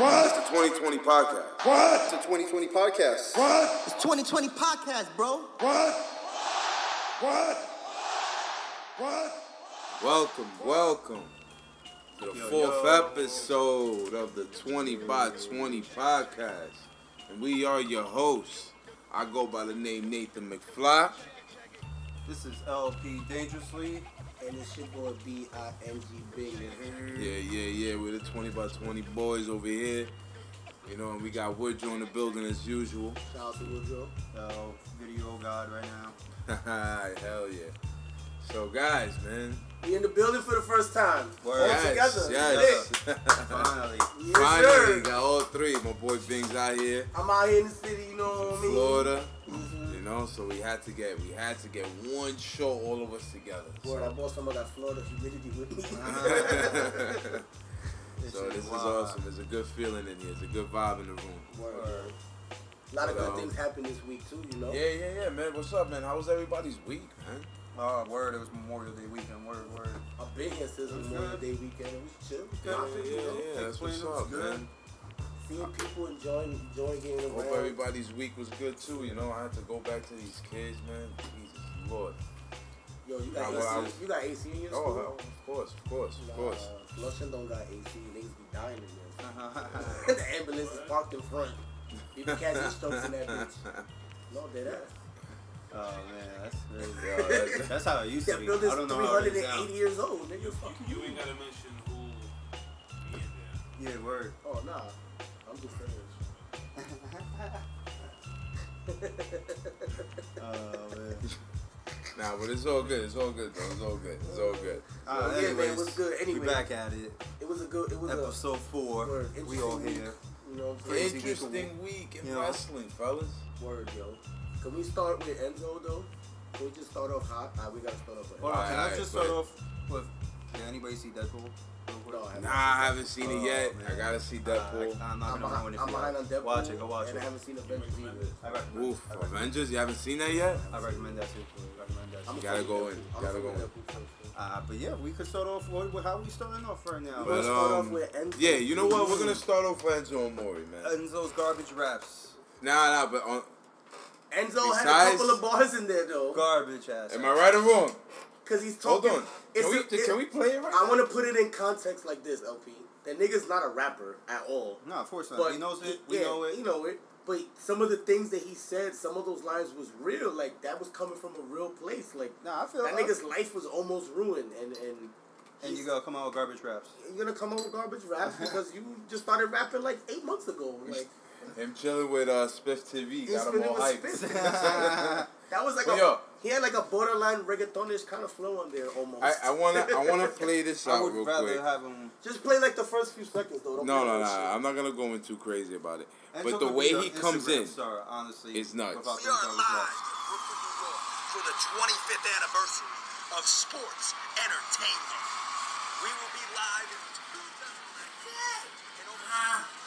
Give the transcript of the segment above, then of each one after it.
It's the 2020 podcast. What? It's a 2020 podcast. What? It's 2020 podcast, bro. What? What? What? Welcome, welcome to the fourth episode of the 20 by 20 podcast. And we are your hosts. I go by the name Nathan McFly. This is LP Dangerously. And it's your boy B-I-N-G Big. Yeah, yeah, yeah. We're the 20 by 20 boys over here. You know, and we got Woodrow in the building as usual. Shout out to Woodrow. Yo, video god right now. Hi, hell yeah. So, guys, man. We in the building for the first time. Word. All Yes, together. yes. Finally. Yes, Finally, sir. got all three. My boy Bing's out here. I'm out here in the city, you know what I mean? Florida. Mhm. You know, so we had to get we had to get one show all of us together. Word, I bought some of that Florida humidity with me. So, so this is awesome. It's a good feeling in here. It's a good vibe in the room. Word. A lot of good Um, things happened this week too, you know? Yeah, yeah, yeah, man. What's up, man? How was everybody's week, man? Oh, word. It was Memorial Day weekend. Word, word. I've been here since Memorial Day weekend. It was chill. Yeah, yeah, know? yeah. That's what's was up, good. man. Seeing people enjoying, enjoying getting around. Hope everybody's week was good too. You know, I had to go back to these kids, man. Jesus Lord. Yo, you got I- AC. well, I- you got AC in your Oh, school? hell, of course, of course, of Nah, course. Flushing don't got AC. Niggas be dying in there. the ambulance is parked in front. People catching strokes in that bitch. No, dead ass. Oh, man. That's crazy. Yeah, that's- That's how it used to That be. building's I don't know how it is 380 years old. Nigga, fuck you. You ain't gotta mention who he in there. Yeah, word. Oh, nah. I'm just saying. Oh, man. Nah, but it's all good. It's all good, though. It's all good. It's all good. Uh, yeah, man, anyways, what's good? Anyway. we back at it. It was a good, it was Episode four. We all Interesting here. a, you know what I'm? Crazy week of- Interesting week in you know. wrestling, fellas. Word, yo. Can we start with Enzo, though? Can we just start off hot? Ah, we gotta start off with Hold on, can I just start off with. Did anybody see Deadpool? Real? No, I haven't. Nah, I haven't seen Oh, it yet. man. I gotta see Uh, Deadpool. I, am not I'm gonna behind, ruin it I'm for behind on you. Deadpool. Watch it, go watch and it. I haven't seen Avengers either. Oof, I Avengers. You haven't seen that yet? I recommend that too. I recommend that. I'm too. You gotta go Deadpool. in. I'm Gotta go in. Deadpool. Uh, but yeah, we could start off. With, with how we starting off right now? But, Let's start off um, with Enzo. Yeah, you know what? We're gonna start off with Enzo Amore, man. Enzo's garbage raps. Nah, nah, but on, Enzo had a couple of bars in there though, Garbage ass. am I right or wrong? cause he's talking. Hold on. Can we, a- it- can we play it right I want to put it in context like this, LP. That nigga's not a rapper at all. No, of course not. But he knows it. We yeah, know it. He know it. But some of the things that he said, some of those lines was real. Like that was coming from a real place. Like Nah, I feel that I- nigga's life was almost ruined, and and And he's- you gotta come out with garbage raps. you're gonna come out with garbage raps because you just started rapping like eight months ago. Like Him chilling with uh, Spiff TV he's got him spinning all hyped. that was like But a yo. he had like a borderline reggaetonish kind of flow on there almost. I, I wanna I wanna play this I out would real rather quick. have him. just play like the first few seconds though. Don't No, play no, no. shit. I'm not gonna go in too crazy about it. Enzo But the way he an comes Instagram in, star, honestly, is nuts. We are live raps. in Brooklyn, New York for the 25th anniversary of sports entertainment. We will be live in 2019 in Omaha.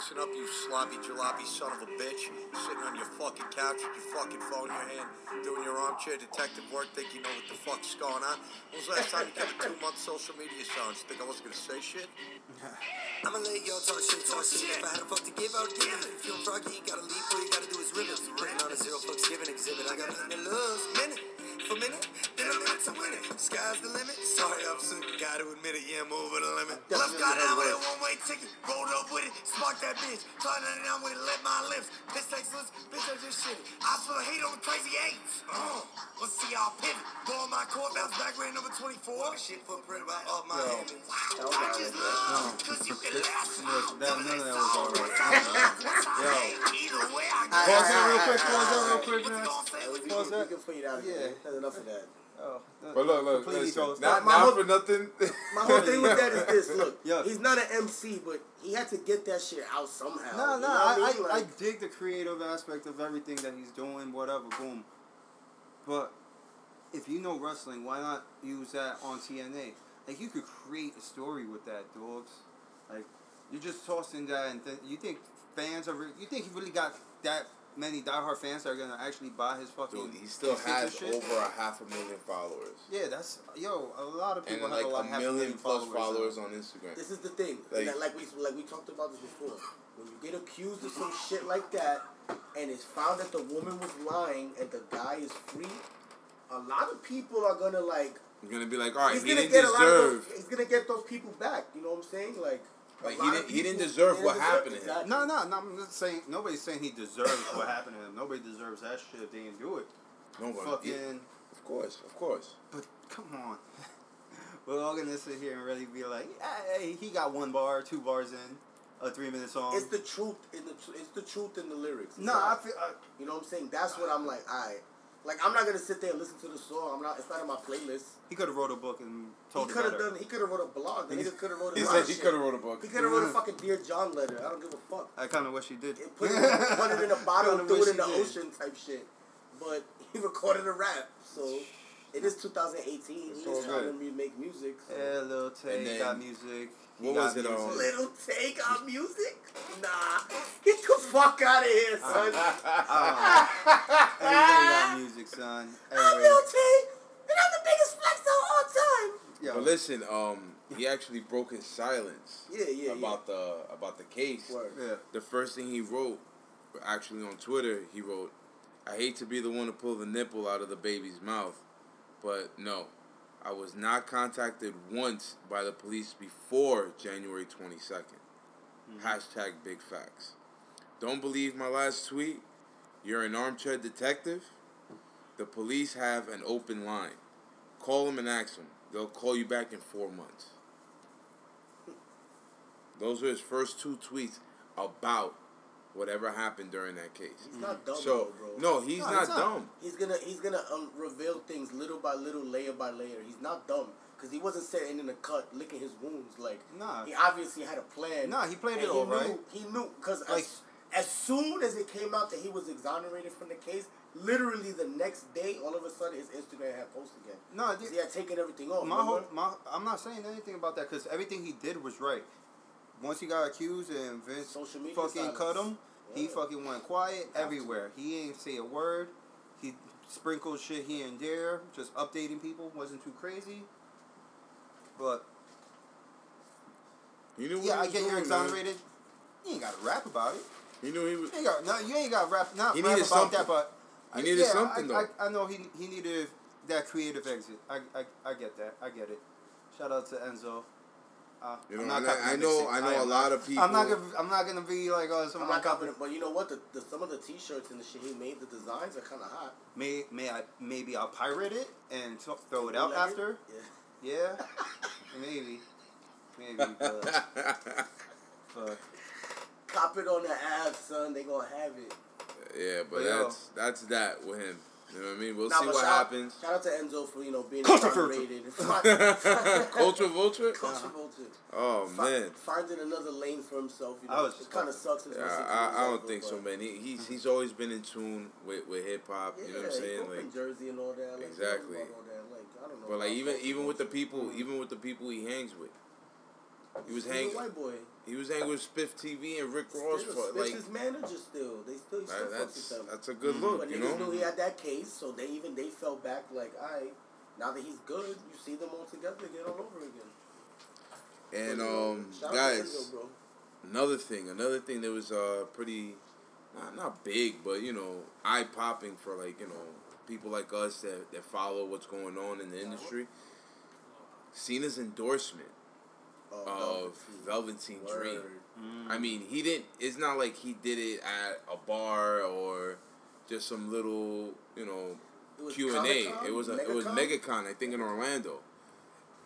Listen up, you sloppy jalopy son of a bitch. Sitting on your fucking couch with your fucking phone in your hand, doing your armchair detective work, think you know what the fuck's going on. When was the last time you kept a two month social media silence? Think I wasn't gonna say shit? I'ma let y'all talk shit, talk shit. If I had a fuck to give, I would give it. If you feel froggy, you gotta leave, all you gotta do is rip it. Written on a zero fucks given exhibit. I got nothing to lose. Minute for a minute, then a minute to win it. Sky's the limit. Sorry, I'm sick. Gotta admit it, yeah, I'm over the limit. Left got out with a one way ticket. Rolled up with it, sparked that bitch. Turned it down with it, lit my lips. Piss excellence, bitch, I just shit it. I feel hate on the crazy eights. Uh, let's see y'all pivot. Ball my court, bounce back, ran number 24. Shit footprint right off my Yo. head. I just love, cause you can listen. That- none of that was alright. Either way, I Pause that real quick. Pause that real quick, What's man? he gonna? We can, Pause that? fade out Yeah. Here. That's enough of that. Oh, But look, look, completely listen, not, My not whole- for nothing. My whole thing with that is this. Look, Yeah. he's not an MC, but he had to get that shit out somehow. No, no, I, I, mean? I Like, dig the creative aspect of everything that he's doing, whatever, boom. But if you know wrestling, why not use that on TNA? Like you could create a story with that, dogs. Like you're just tossing that, and th- you think fans are? Re- you think he really got that many diehard fans that are gonna actually buy his fucking? Dude, he still has over a half a million followers. Yeah, that's yo. A lot of And people like have a, lot, a half million plus now. followers on Instagram. this is the thing. Like- Like, like we like we talked about this before. When you get accused of some shit like that, and it's found that the woman was lying and the guy is free, a lot of people are gonna like. You're gonna be like, all right, he's he gonna didn't get a lot of those. He's gonna get those people back. You know what I'm saying? Like. A Like, he didn't- he didn't people- deserve he what didn't happened to him. exactly. No, no, no. I'm not saying nobody's saying he deserves what happened to him. Nobody deserves that shit if they didn't do it. No, Fucking. yeah, of course, of course. But come on. We're all gonna sit here and really be like, hey, he got one bar, two bars in, a three minute song. It's the truth in the tr- it's the truth in the lyrics. It's no, I feel. I, You know what I'm saying? That's what I'm like. I like. I'm not gonna sit there and listen to the song. I'm not. It's not in my playlist. He could have wrote a book and He told it could have better. done. He could have wrote a blog. The nigga could have wrote a He said he could have wrote a book. He could have wrote a fucking Dear John letter. I don't give a fuck. I kind of wish he did. It put, it, put it in a bottle and threw it in the did. ocean type shit. But he recorded a rap, so it is 2018. He It's is all trying to good. mu- make music. So. Yeah, Lil Tay then- got music. He what got was it, um, music. Little take on music? Nah, get the fuck out of here, son. Ah, everybody got music, son. I'm Everybody. Lil Tay, and I'm the biggest flex of all time. Yo, But listen, um, he actually broke his silence Yeah, yeah, about the about the case. yeah. Word. yeah. The first thing he wrote, actually on Twitter, he wrote, "I hate to be the one to pull the nipple out of the baby's mouth, but no, I was not contacted once by the police before January twenty Hashtag big facts. Don't believe my last tweet? You're an armchair detective? The police have an open line. Call them and ask them. They'll call you back in four months. Those are his first two tweets about whatever happened during that case. He's not dumb, So though, bro. no, he's No, not he's not. dumb. He's gonna he's gonna um, reveal things little by little, layer by layer. He's not dumb because he wasn't sitting in the cut licking his wounds. Like Nah. he obviously had a plan. Nah, he played it all he knew, right. He knew because Like- as, as soon as it came out that he was exonerated from the case, literally the next day, all of a sudden his Instagram had post again. No, 'Cause he had taken everything off. my whole, my, I'm not saying anything about that because everything he did was right. Once he got accused and Vince Social media fucking cut silence. him, he fucking went quiet Have to. everywhere. He ain't say a word. He sprinkled shit here and there, just updating people. wasn't too crazy. But You knew what yeah, I was get you're doing, man. exonerated. You ain't got to rap about it. You knew he was. You ain't got no. You ain't got to rap. Not He rap needed about something. that, but He I- needed yeah, something, I, though. I, I know he he needed that creative exit. I, I I get that. I get it. Shout out to Enzo. Uh, You know, I'm not I- I know- I know am a lot of I'm not people- gonna. I'm not gonna be like oh, I'm someone not confident, but you know what? The, the some of the T-shirts and the shit he made, the designs are kind of hot. May may I maybe I'll pirate it and t- throw it out Bootleg it? after. Yeah. Yeah, maybe, maybe. But, but Cop it on the app, son. They gonna have it. Yeah, but But yo. that's that's that with him. You know what I mean? We'll Nah, see what shout, happens. Shout out to Enzo for you know being Culture exonerated. Culture vulture. Culture vulture. Oh Fi- man. Finding another lane for himself. You know, I was it kind of sucks. Yeah, message I, I don't over, think so, man. He, he's mhm. he's always been in tune with, with hip hop. Yeah, You know what I'm saying? grew up in Like, Jersey and all that. Like, Exactly. he knows about all that. Like, I don't know but like even even with the people, even with the people he hangs with, he was He's a hanging. white boy. He was hanging with Spiff TV and Rick Ross Still, for Spiff's like. his manager still. They still, he still That, fucks that's with them. that's a good Mhm. look, But you niggas know. knew he had that case, so they even they fell back like, all right, now that he's good, you see them all together again all over again. And But, um, shout out to guys, Enzo, another thing, another thing that was uh pretty, not not big, but you know, eye popping for like you know people like us that that follow what's going on in the industry. Cena's endorsement Oh, of Velveteen Dream. Word. Mm. I mean, he didn't. It's not like he did it at a bar or just some little, you know, Q and A. It was a, it was MegaCon? MegaCon, I think, in Orlando.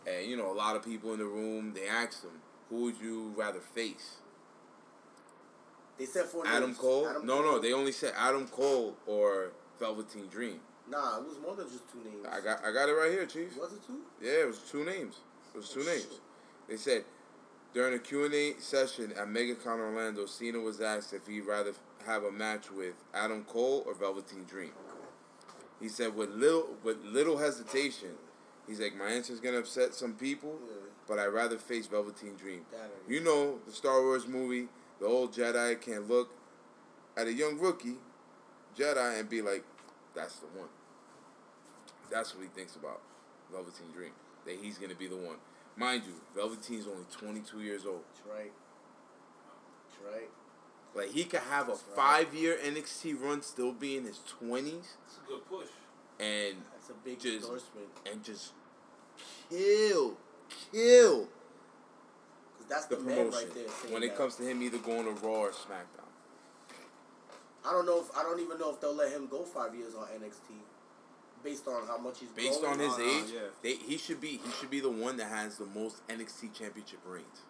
And you know, a lot of people in the room. They asked him, "Who would you rather face, They said four Adam names. Cole?" Adam no, Cole. no, they only said Adam Cole or Velveteen Dream. Nah, it was more than just two names. I got I got it right here, Chief. Was it two? Yeah, it was two names. It was two Oh, names. shit. They said during a Q&A session at MegaCon Orlando, Cena was asked if he'd rather have a match with Adam Cole or Velveteen Dream. He said with little with little hesitation, he's like, my answer's gonna upset some people, but I'd rather face Velveteen Dream. You know the Star Wars movie, the old Jedi can look at a young rookie Jedi and be like, that's the one. That's what he thinks about Velveteen Dream. That he's gonna be the one. Mind you, Velveteen's only 22 years old. That's right. That's right. Like he could have a right. five-year NXT run, still be in his 20s, It's a good push. and That's a big Just- endorsement. and just kill, kill Cause that's the the, promotion right there. when it that. comes to him either going to Raw or SmackDown. I don't know if I don't even know if they'll let him go five years on NXT, based on how much he's Based on his Oh, uh, no, age, yeah. they, he should be he should be the one that has the most NXT championship rings.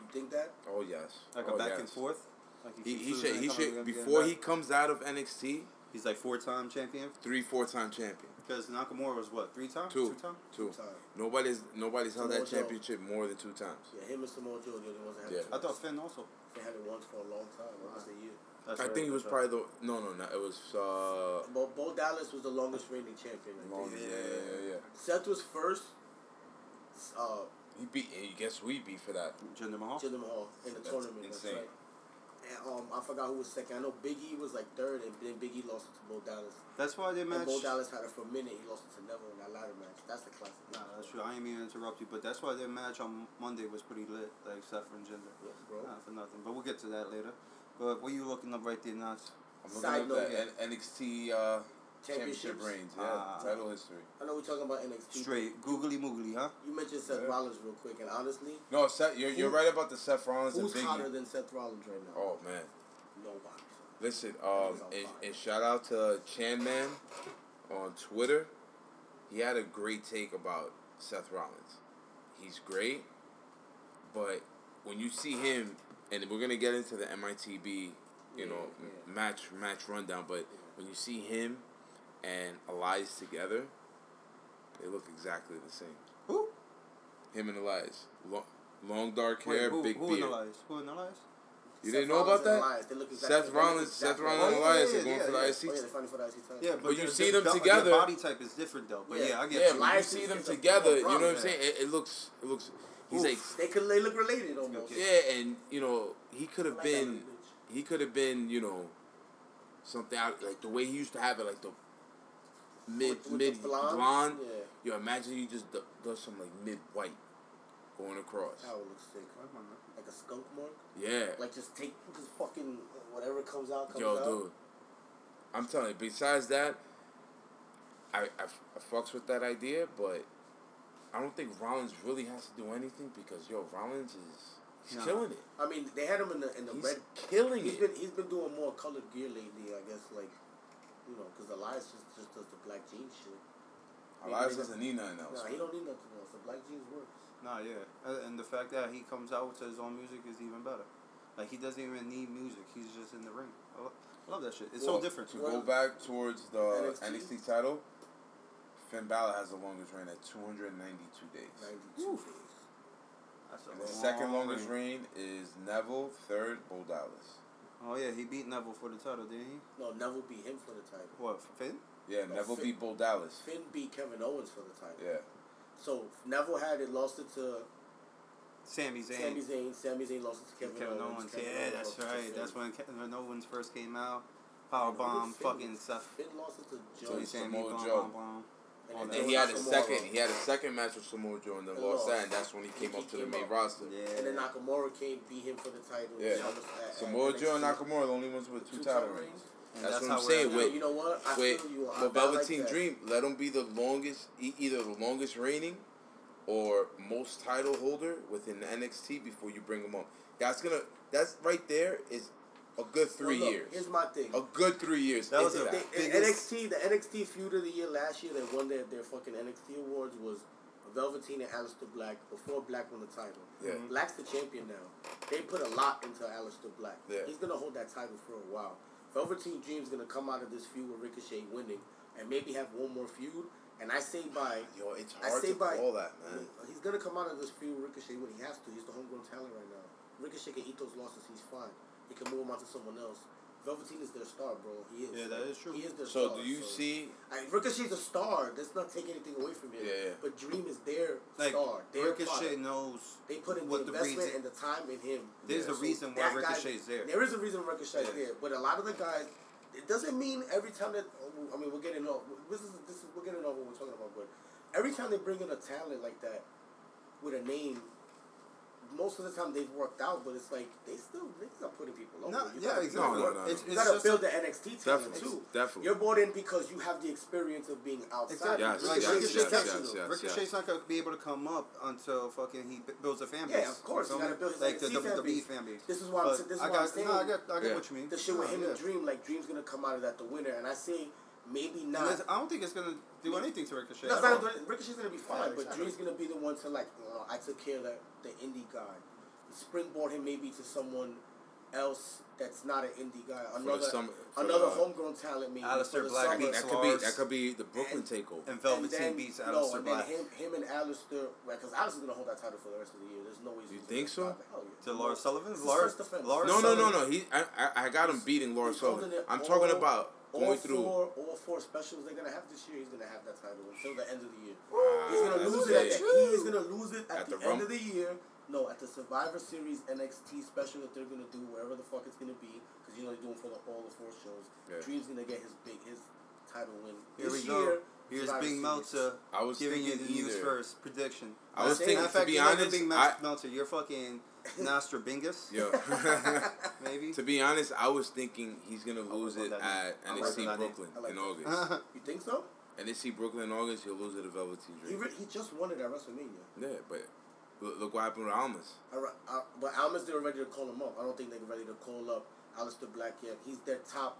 You think that? Oh yes, Like oh, a back yes. and forth. Like He, keeps he should he should before he comes out of NXT, He's like four time champion. three four time champion. Because Nakamura was what three times? Two. Two times. Two. Time. Nobody's nobody's held that Samoa Joe. championship more than two times. Yeah, him and Samoa Joe, the only ones that had Yeah. it I thought Finn also. they had it once for a long time, almost a year. That's I think he was that's right. probably the no no no it was uh Bo, Bo Dallas was the longest reigning champion. I long, yeah, yeah yeah yeah. Seth was first. Uh, He beat he guess who he beat for that. Jinder Mahal. Jinder Mahal in the That's tournament. insane. That's right. And um, I forgot who was second. I know Big E was like third, and then Big E lost it to Bo Dallas. That's why they And match. Bo Dallas had it for a minute. He lost it to Neville in that ladder match. That's the classic. Nah, that's true. I ain't mean to interrupt you, but that's why their match on Monday was pretty lit, like Seth and Jinder. Yes, bro. Not for nothing, but we'll get to that later. But what are you looking up right there, Nuts? I'm Side looking up note, the N- NXT uh, championship Championships. reigns. Yeah, Ah. title history. I know we're talking about NXT. Straight googly moogly, huh? You mentioned Seth Yeah. Rollins real quick, and honestly, No, Seth, you're, you're right about the Seth Rollins who's and hotter Biggie. than Seth Rollins right now? Oh man, Nobody. listen, um, and, and shout out to Chan Man on Twitter. He had a great take about Seth Rollins. He's great, but when you see him, and we're gonna get into the MITB, you know, Yeah, m- yeah. match match rundown. But when you see him and Elias together, they look exactly the same. Who? Him and Elias, long, long dark Wait, hair, who, big who beard. in Elias? Who in Elias? You Seth didn't know Rollins about that? Elias, they look exactly- Seth they Rollins, exactly Seth like- Rollins Oh, and Elias yeah, are going yeah, for the yeah. IC. Oh yeah, for the IC title. Yeah, but, But you see their them together- Their body type is different though. But Yeah. yeah, I get Yeah, you. when you see them together, you know what I'm saying? It, it looks, it looks. He's Oof. like, They could they look related almost. yeah, and you know, he could have like been, he could have been, you know, something out like the way he used to have it, like the mid With- with the mid blonde? blonde. Yeah. Yo, imagine he just do, does some like mid white going across. That would look sick. Like a skunk mark. Yeah. Like just take just fucking whatever comes out comes Yo, out. dude. I'm telling you. Besides that, I, I I fucks with that idea, but I don't think Rollins really has to do anything because yo, Rollins is he's Nah. killing it. I mean, they had him in the in the He's red. killing He's it. been he's been doing more colored gear lately. I guess like, you know, because Elias just just does the black jeans shit. Elias Maybe doesn't need nothing else. Nah, he don't need nothing else. The black jeans works. Nah, yeah, Uh, and the fact that he comes out with his own music is even better. Like he doesn't even need music; he's just in the ring. I lo- I love that shit. It's Well, so different. To Well, go back towards the NXT? NXT, title, Finn Balor has the longest reign at 292 days. Ninety two Oof. days. That's a And the long second longest reign. reign is Neville, third, Bo Dallas. Oh yeah, he beat Neville for the title, didn't he? No, Neville beat him for the title. What Finn? Yeah, No, Neville Finn- beat Bo Dallas. Finn beat Kevin Owens for the title. Yeah. So Neville had it, lost it to Sami Zayn. Sami Zayn. Sami Zayn lost it to Kevin, Kevin Owens. Owens. Kevin Yeah, Owens that's lost it to right. That's when Kevin Owens first came out. Power And bomb, Finn- fucking Seth. Finn lost it to So Joe. he's Sami, Samoa bomb, Joe. bomb, bomb. And, And then he had a second. He had a second match with Samoa Joe and then And lost lost. that, and that's when he came He up to the came main roster. Yeah. And then Nakamura came, beat him for the title. Yeah. Samoa Joe and NXT. Nakamura, the only ones with two, Two title title reigns. reigns. And That's, that's what I'm saying. at now. With you know what? I with feel you. I, but I like Velveteen. Dream, let him be the longest, either the longest reigning, or most title holder within the NXT before you bring him up. That's gonna. That's right there is a good three Well, look, years. Here's my thing. A good three years. That was if that. The, the biggest- NXT, the NXT feud of the year last year that won their, their fucking NXT awards was Velveteen and Aleister Black before Black won the title. Yeah. Mm-hmm. Black's the champion now. They put a lot into Aleister Black. Yeah. He's gonna hold that title for a while. Velveteen Dream's gonna come out of this feud with Ricochet winning, and maybe have one more feud. And I say by Yo, it's I hard say to by call that, man. he's gonna come out of this feud with Ricochet when he has to. He's the homegrown talent right now. Ricochet can eat those losses. He's fine. He can move him on to someone else. Velveteen is their star, bro. He is. Yeah, that is true. He is their So star. So do you see? I, Ricochet's a star. Let's not take anything away from him. Yeah, yeah. But Dream is their Like star. Their Ricochet product. knows They put in what the the investment reason- and the time in him. There's Yeah, a so reason why that guy- Ricochet's there. There is a reason Ricochet's Yeah. there, but a lot of the guys, it doesn't mean every time that I mean we're getting off. This is this is we're getting off what we're talking about, but every time they bring in a talent like that with a name. Most of the time they've worked out, but it's like they still they not putting people over. No, You yeah, gotta- exactly. No, no, no, It's, You it's gotta build a- the NXT team Definitely, too. definitely. You're brought in because you have the experience of being outside. Exactly. Yes, Like, Ricochet's Ricochet- exceptional. yes, Ricochet's not gonna be able to come up until fucking he builds a fan base. Yeah, of course, You you feel gotta build his like the NXT fan WWE base. fan base. This is why I'm, But this is I why got, I'm saying no, I got, I get Yeah. what you mean. the shit with No, him and Dream, like Dream's gonna come out of that the winner, and I say maybe not. I don't think it's gonna do anything to Ricochet. At not gonna- Ricochet's gonna be fine, Yeah, but exactly. Dream's gonna be the one to like. Know, I took care of the the indie guy. Springboard him maybe to someone else that's not an indie guy. Another summer- another the- homegrown talent maybe. Aleister for the Black summer. beats That could be that could be the Brooklyn And- takeover. And Velveteen and then, beats no, Aleister and then him, him and Aleister, because Aleister's gonna hold that title for the rest of the year. There's no way. he's You losing think so? Hell yeah. To Lars Sullivan? It's his Lars, first defense. Lars No, no, no, no. He, I, I, I got him beating Lawrence He's Sullivan. I'm all- talking about all going through. four, all four specials they're gonna have this year. He's gonna have that title until the end of the year. Wow, He's gonna lose it. At big. the, he is gonna lose it at, At the, the end of the year. No, at the Survivor Series NXT special that they're gonna do wherever the fuck it's gonna be, because you know they're doing for the, all the four shows. Yeah. Dream's gonna get his big his title win Here this we go. Here's Survivor Big Meltzer I was giving you the news first. Prediction. I was Matter thinking, of to be you're honest, Big Meltzer. You're fucking Nostrabingus, yo, maybe. to be honest, I was thinking he's gonna lose it at name. I'll NXT that. Brooklyn like in that. August. You think so? NXT Brooklyn in August, he'll lose it to Velveteen He Dream. re- he just won it at WrestleMania. Yeah, but look, what happened with Almas. I, uh, but Almas they were ready to call him up. I don't think they're ready to call up Aleister Black yet. He's their top.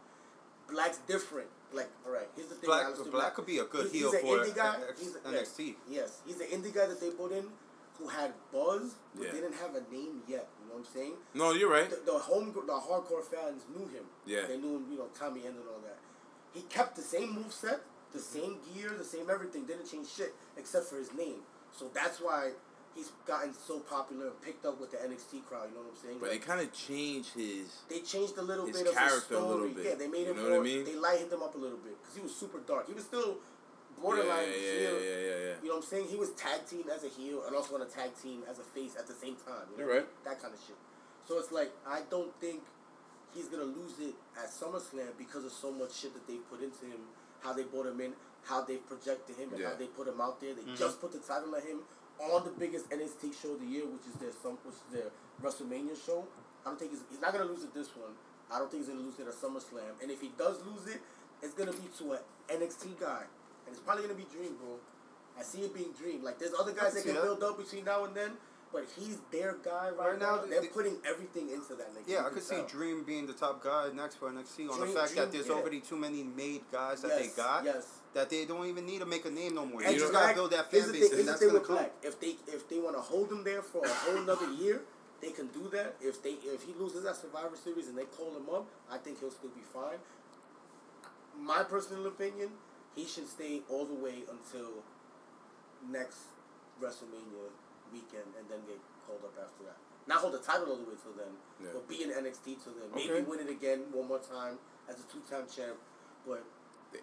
Black's different. Like, all right, here's the thing. Black, Aleister Black could be a good He's- heel he's for indie guy. He's a- NXT. Yes, he's the indie guy that they put in, who had buzz, but Yeah. didn't have a name yet. You know what I'm saying? No, you're right. The, the home, the hardcore fans knew him. Yeah. They knew him. You know, Tommy End and all that. He kept the same move set, the mm-hmm. same gear, the same everything. Didn't change shit except for his name. So that's why he's gotten so popular and picked up with the NXT crowd. You know what I'm saying? But they kind of changed his. they changed a little his bit of his character a story. little bit. Yeah, they made You him know what I more. mean? They lightened him up a little bit because he was super dark. He was still borderline yeah, yeah, heel. yeah, yeah, yeah. You know what I'm saying? He was tag team as a heel and also on a tag team as a face at the same time. You know? You're right. That kind of shit. So it's like I don't think he's gonna lose it at SummerSlam because of so much shit that they put into him, how they brought him in, how they projected him, and Yeah. how they put him out there. They Mhm. just put the title on him on the biggest NXT show of the year, which is their some which is their WrestleMania show. I don't think he's, he's not gonna lose it this one. I don't think he's gonna lose it at SummerSlam. And if he does lose it, it's gonna be to an NXT guy, and it's probably gonna be Dream, bro. I see it being Dream. Like there's other guys that can that. build up between now and then, but he's their guy right, Right now. now, They're the- putting everything into that. Like, Yeah, I could see tell. Dream being the top guy next for NXT on the fact Dream, that there's yeah. already too many made guys that yes, they got Yes. That they don't even need to make a name no more. And You just gotta build that here's fan base, thing- and that's gonna come. Black. If they if they want to hold him there for a whole another year, they can do that. If they if he loses that Survivor Series and they call him up, I think he'll still be fine. My personal opinion, he should stay all the way until next WrestleMania weekend and then get called up after that. Not hold the title all the way till then, Yeah. but be in NXT till then. Okay. Maybe win it again one more time as a two-time champ. But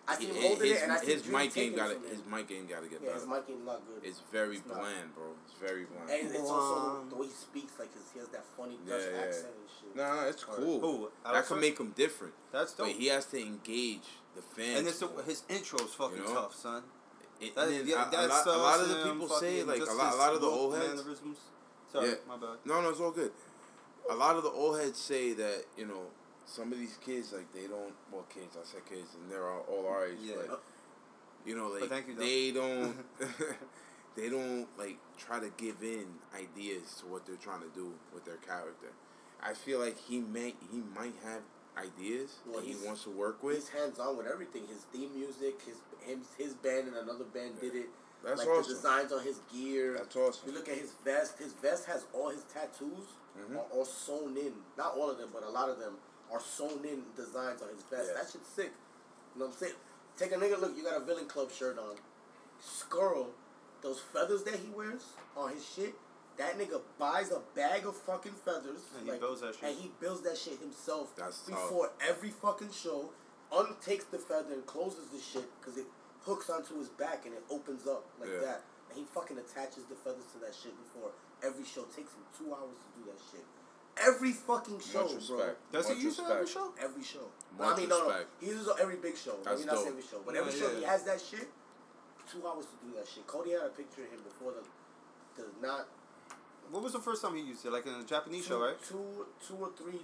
I see him He- holding it, his, and I see his Dream mic game taking it got to from him. his mic game got to get yeah, his mic game's not good. It's very It's not. bland, bro. It's very bland. And it's also the way he speaks, like his, he has that funny Dutch yeah. accent and shit. No, no, it's cool. Who? That Alex could make him different, That's dope. but he has to engage the fans. and it's more. his intro is fucking You know? tough, son. It- That, then yeah, a, a lot, a uh, lot of the people say like a lot, a lot of the old heads. Sorry, Yeah. my bad. No, no, it's all good. A lot of the old heads say that you know some of these kids like they don't. Well, kids, I said kids, and they're all, all our age, Yeah. but you know, like you, they don't. they don't like try to give in ideas to what they're trying to do with their character. I feel like he may he might have ideas Well, that he wants to work He's with. hands on with everything. His theme music, his him, his band and another band did it. That's like awesome. the designs on his gear. That's awesome. You look at his vest. His vest has all his tattoos Mhm. are all sewn in. Not all of them, but a lot of them are sewn in designs on his vest. Yeah. That shit's sick. You know what I'm saying? Take a nigga look. You got a Villain Club shirt on. Scurll, those feathers that he wears on his shit. That nigga buys a bag of fucking feathers. And he builds that shit. And he builds that shit himself That's tough. before every fucking show. Untakes the feather and closes the shit because it hooks onto his back and it opens up like Yeah. that. And he fucking attaches the feathers to that shit before every show. Takes him two hours to do that shit. Every fucking show, Much bro. respect. Does Much he use it respect. every show? Every show. Much I mean, no, no. respect. He uses it every big show. Let That's me not dope. every show, but Yeah, every show he has that shit. Two hours to do that shit. Cody had a picture of him before the, the not What was the first time he used it? Like in a Japanese two, show, right? two, two or three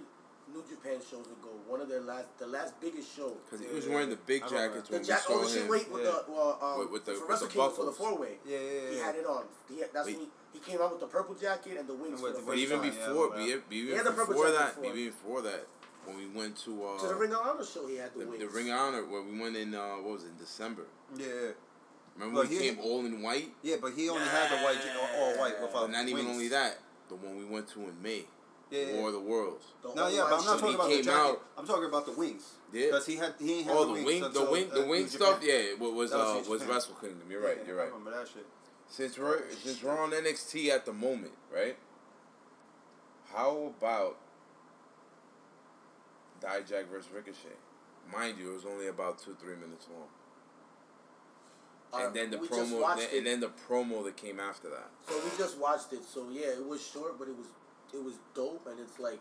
New Japan shows ago. One of their last, the last biggest show. Because he was wearing the big I remember jackets The when we Jack, saw oh shit! him. Wait, with Yeah. the well, um, With- with the- for with Wrestle the Kingdom for the four way. Yeah, yeah, yeah. He had it on. He had, that's Wait. when he, he came out with the purple jacket and the wings And for the the But even time. yeah, before, whatever. be, even had the purple before that, before. even before that, when we went to uh, to the Ring of Honor show, he had the, the, wings. the Ring of Honor, where we went in, uh, what was it, in December. Yeah, yeah. Remember Well, we he- came all in white? Yeah, but he only had the white, all all white without But not even only that, the one we went to in May, Yeah, yeah. War of the Worlds. The No, yeah, but I'm not talking about the came jacket. out- I'm talking about the wings. Yeah. Because he had he ain't had Oh, the the wings. wing, the wing, uh, the New wing Japan. stuff. Yeah, it was That was uh, was Japan. Wrestle Kingdom. You're right. Yeah, You're I right. remember that shit. Since we're since we're on NXT at the moment, right? How about Dijak versus Ricochet? Mind you, it was only about two three minutes long, Uh, and then the we promo, then, and then the promo that came after that. So we just watched it. So yeah, it was short, but it was it was dope, and it's like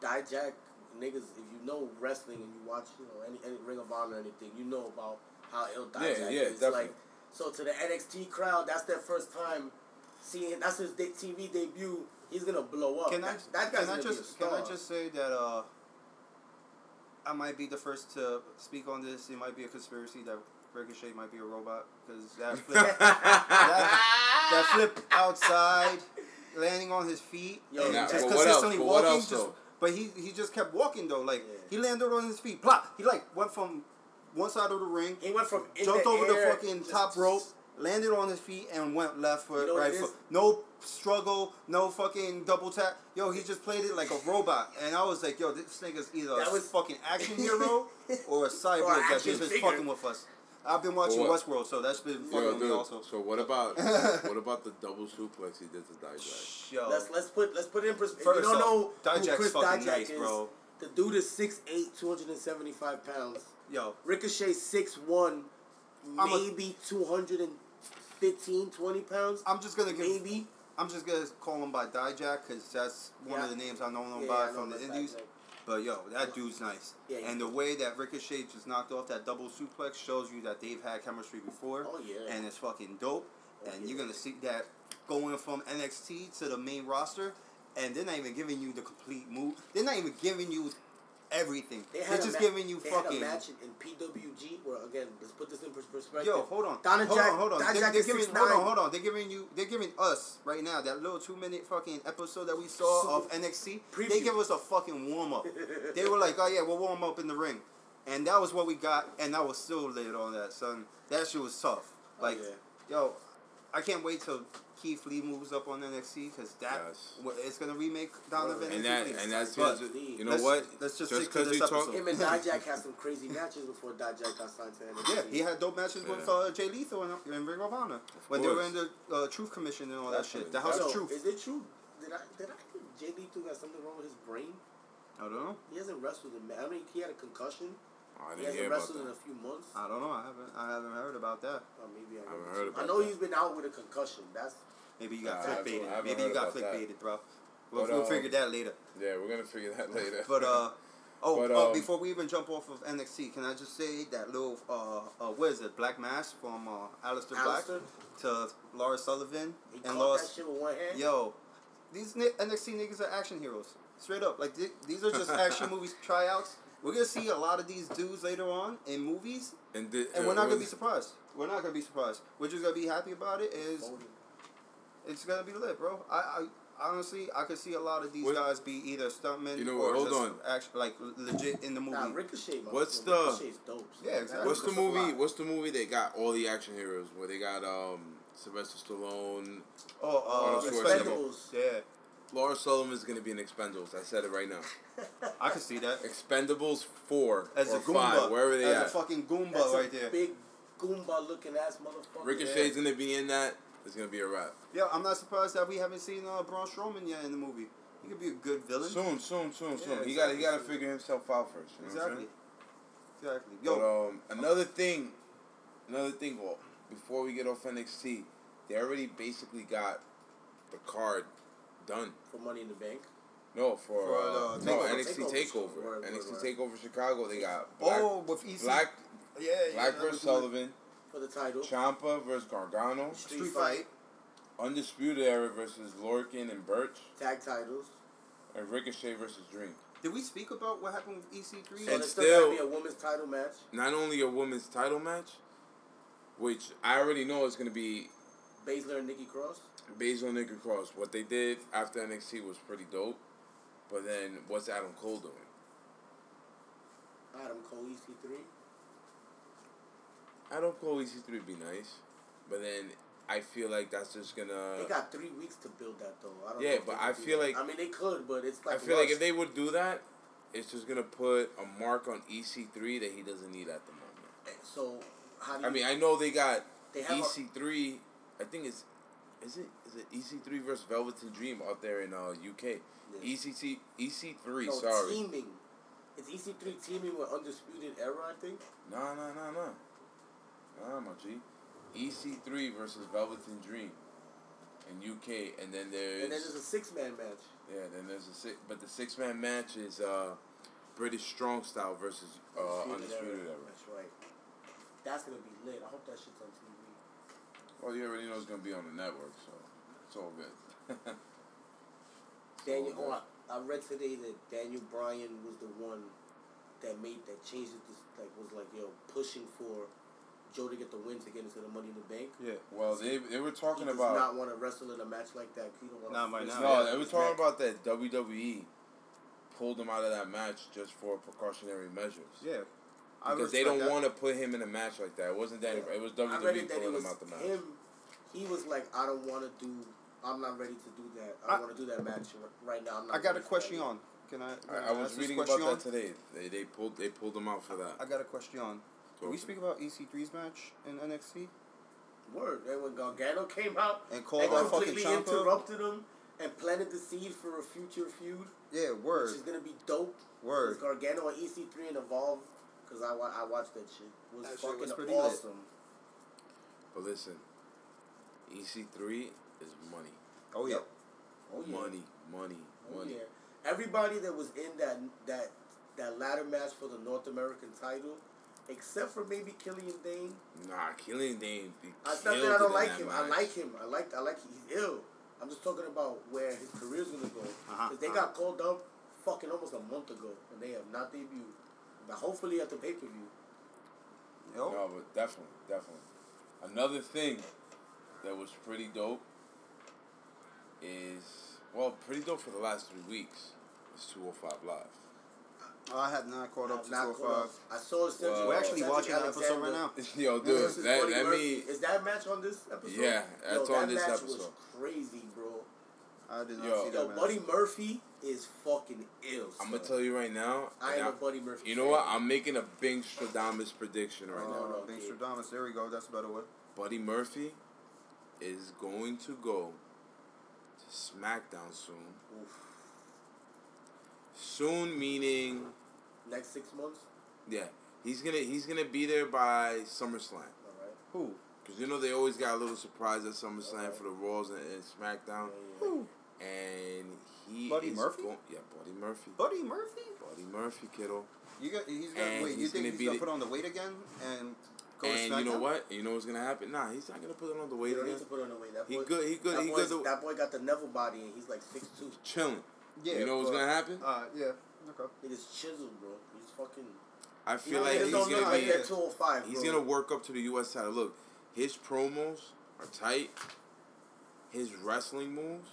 Dijak niggas. If you know wrestling and you watch, you know any, any Ring of Honor or anything, you know about how ill Dijak Yeah, yeah, is. definitely. Like so to the NXT crowd, that's their first time seeing. That's his de- TV debut. He's gonna blow up. Can I, that, that guy's can I gonna just be a can. I just say that uh, I might be the first to speak on this. It might be a conspiracy that Ricochet might be a robot because that flip, that, that flip outside, landing on his feet, Yo, and Nah, just but what else? consistently what walking. else, just, but he he just kept walking though. Like Yeah. he landed on his feet. Plop. He like went from one side of the ring, He went from jumped the over the fucking top rope, landed on his feet, and went left foot, You know right foot. No struggle, no fucking double tap. Yo, he just played it like a robot, and I was like, yo, this nigga's either That a was- fucking action hero or a cyborg Or that just figure. fucking with us. I've been watching what- Westworld, so that's been fucking Yo, with me also. so what about what about the double suplex he did to Dijak? Yo, Let's let's put let's put it in perspective. First you don't off, know who Chris fucking Dijak nice, is, bro. the dude is 6'8", 275 pounds. yo, Ricochet 6'1", I'm a- maybe 215, 20 pounds. I'm just gonna give. maybe. I'm just gonna call him by Dijak because that's one of the names I know him Yeah, by I know from the Indies. Dijak. But yo, that dude's nice. Yeah, he's and the way that Ricochet just knocked off that double suplex shows you that they've had chemistry before. Oh, yeah. And it's fucking dope. Oh, and yeah. you're gonna see that going from NXT to the main roster, and they're not even giving you the complete move. They're not even giving you everything. They They are just ma- giving you they fucking. had a match in, PWG where again, let's put this in perspective. Yo, hold on. Donna hold Jack, on, hold on. Donna They, Jack they're giving, hold on, hold on. They're giving you, they're giving us right now that little two minute fucking episode that we saw of NXT. They give us a fucking warm up. they were like, oh yeah, we'll warm up in the ring, and that was what we got, and I was still lit on that, son. That shit was tough. Oh, Like, yeah. yo, I can't wait till Keith Lee moves up on NXT because that Yes. wha- it's gonna remake Donovan. And that and that's But you know let's- what? let's just just stick to because we this talk. Him and Dijak had some crazy matches before Dijak got signed to NXT. Yeah, he had dope matches with Yeah. uh, Jay Lethal and, and Ring of Honor when they were in the uh, Truth Commission and all that shit. The Definitely. House Yo, of Truth. Is it true? Did I did I think Jay Lethal got something wrong with his brain? I don't know. He hasn't wrestled in. I mean, he had a concussion. Oh, I He didn't hear hasn't about wrestled in a few months. I don't know. I haven't. I haven't heard about that. Or maybe I, I haven't know. heard I know that. he's been out with a concussion. That's Maybe you got Nah, I haven't- I clickbaited. Maybe you got about clickbaited, bro. We'll, But, we'll um, figure that later. Yeah, we're gonna figure that later. But uh, oh, But, uh, um, before we even jump off of NXT, can I just say that little uh, uh what is it? Black Mass from uh, Aleister Black to Lars Sullivan He and Laura. that shit with one hand. Yo, these NXT niggas are action heroes. Straight up, like th- these are just action movies tryouts. We're gonna see a lot of these dudes later on in movies, and did, and uh, we're not gonna be surprised. We're not gonna be surprised. We're just gonna be happy about it. Is it's gonna be lit, bro. I, I honestly I could see a lot of these What- guys be either stuntmen You know or what, hold just on. act- like legit in the movie. Nah, Ricochet. man. What's Yo, the- Ricochet's dope. Yeah, exactly. What's the movie? lot. What's the movie that got all the action heroes? Where they got um Sylvester Stallone. oh, uh, Arnold Expendables. Expendables. Yeah. Lars Sullivan is gonna be in Expendables. I said it right now. I can see that. Expendables four As or a Goomba, five, wherever they as at. a fucking Goomba That's right a there. big Goomba looking ass motherfucker. Ricochet's gonna be in that. It's gonna be a wrap. Yeah, I'm not surprised that we haven't seen uh, Braun Strowman yet in the movie. He could be a good villain. Soon, soon, soon, soon. Yeah, he got he got to figure himself out first. You know Exactly. saying? Exactly. Yo, But um, another thing, another thing. Well, before we get off NXT, they already basically got the card done. for Money in the Bank. No, for, For, uh, uh, no NXT Takeover. Takeover. Word, word, NXT word. Takeover Chicago. They got Black, oh, with EC. Black, yeah, yeah. Black versus Sullivan, For the title. Ciampa versus Gargano, Street, Street Fight. Fight. Undisputed Era versus Lorcan and Birch, Tag titles. and Ricochet versus Dream. Did we speak about what happened with EC3? So And there's still, still- be a women's title match. Not only a women's title match, which I already know is going to be Baszler and Nikki Cross. based and Nikki Cross. What they did after NXT was pretty dope. But then, what's Adam Cole doing? Adam Cole E EC3. Adam Cole EC3 would be nice, but then I feel like that's just gonna. They got three weeks to build that though. I don't Yeah, but I feel like- I mean they could, but it's like I feel like if they would do that, it's just gonna put a mark on EC3 that he doesn't need at the moment. Eh, so how do you I mean, I know they got They have EC3. I think it's is it is it EC3 versus Velveteen Dream out there in uh UK. Yeah. EC EC3. no, sorry. teaming. It's EC3 teaming with Undisputed Era, I think. No, no, no, no. Nah, my G. EC3 versus Velveteen Dream in UK, and then there's, And then there's a six man match. yeah, then there's a six, but the six man match is uh, British Strong Style versus uh, Undisputed Era. That's right. That's gonna be lit. I hope that shit's on TV. Well, you already know it's gonna be on the network, so it's all good. Daniel, all oh, I, I read today that Daniel Bryan was the one that made that changed it. To, like was like yo pushing for Joe to get the win to get into the Money in the Bank. Yeah. well, they they were He talking does about not want to wrestle in a match like that. He don't want Not right now. no, they were talking about that WWE pulled him out of that match just for precautionary measures. Yeah. I Because they don't want to put him in a match like that. It wasn't that. It was WWE it that it pulling was him out the match. him. He was like, I don't want to do. I'm not ready to do that. I I- don't want to do that match right now. I'm not I got a question on. Can I? can I, I was reading about that today. They they pulled they pulled him out for that. I got a question on. Did we speak about EC3's match in NXT? Word. And when Gargano came out And called and out fucking completely Ciampa? interrupted him and planted the seed for a future feud, Yeah, word. which word. is gonna be dope. Word. It's Gargano and EC3 and Evolve, because I, wa- I watched that shit. It was That shit fucking was pretty lit. awesome. But listen, EC3 is money, Oh, yeah. Oh yeah. money, money, Oh money. yeah. Everybody that was in that that that ladder match for the North American title, except for maybe Killian Dain. Nah, Killian Dain. be I not killed that I it don't like that him. I match. like him. I like I like he's ill. I'm just talking about where his career's gonna go. Uh-huh, Because they got called up fucking almost a month ago and they have not debuted. But hopefully at the pay per view. Yo. No, but definitely, definitely. Another thing that was pretty dope is well, pretty dope for the last three weeks. Is 205 Live. Oh, I have not caught up I'm to not caught 205. up. Oh I saw Cedric. Well- We're actually Cedric watching that episode right now. Yo, dude, versus that that Murphy. me. Is that match on this episode? Yeah, that's Yo, on that this match Was episode. crazy, bro. I did not Yo. see that Yo, match. Buddy Murphy is fucking ill. I'm gonna tell you right now. I and am I- a Buddy Murphy. You know fan. what? I'm making a Bing Stradamus prediction right Oh, now. no, Bing dude. Stradamus. There we go. That's a better way. Buddy Murphy is going to go to SmackDown soon. Oof. Soon meaning, Next six months. yeah, he's gonna he's gonna be there by SummerSlam. All right. Who? Cause you know they always got a little surprise at SummerSlam for the Raws and, and SmackDown, Yeah, yeah. Who? and he Buddy is Murphy? go- yeah, Buddy Murphy. Buddy Murphy? Buddy Murphy, kiddo. You got? He's gonna And wait. You he's think gonna he's gonna the- put on the weight again and go and you know SmackDown? what? You know what's gonna happen? Nah, he's not gonna put on the You weight don't again. need to put on the weight. That boy, He boy, good. He good. That, He boy's- good. that boy got the Neville body and he's like six two. Chilling. Yeah. you know what's but- gonna happen? Uh, yeah. Okay. He is chiseled, bro. He's fucking. I You feel know, like he's gonna like be. that 205, He's bro. gonna work up to the U.S. title. Look, his promos are tight. His wrestling moves,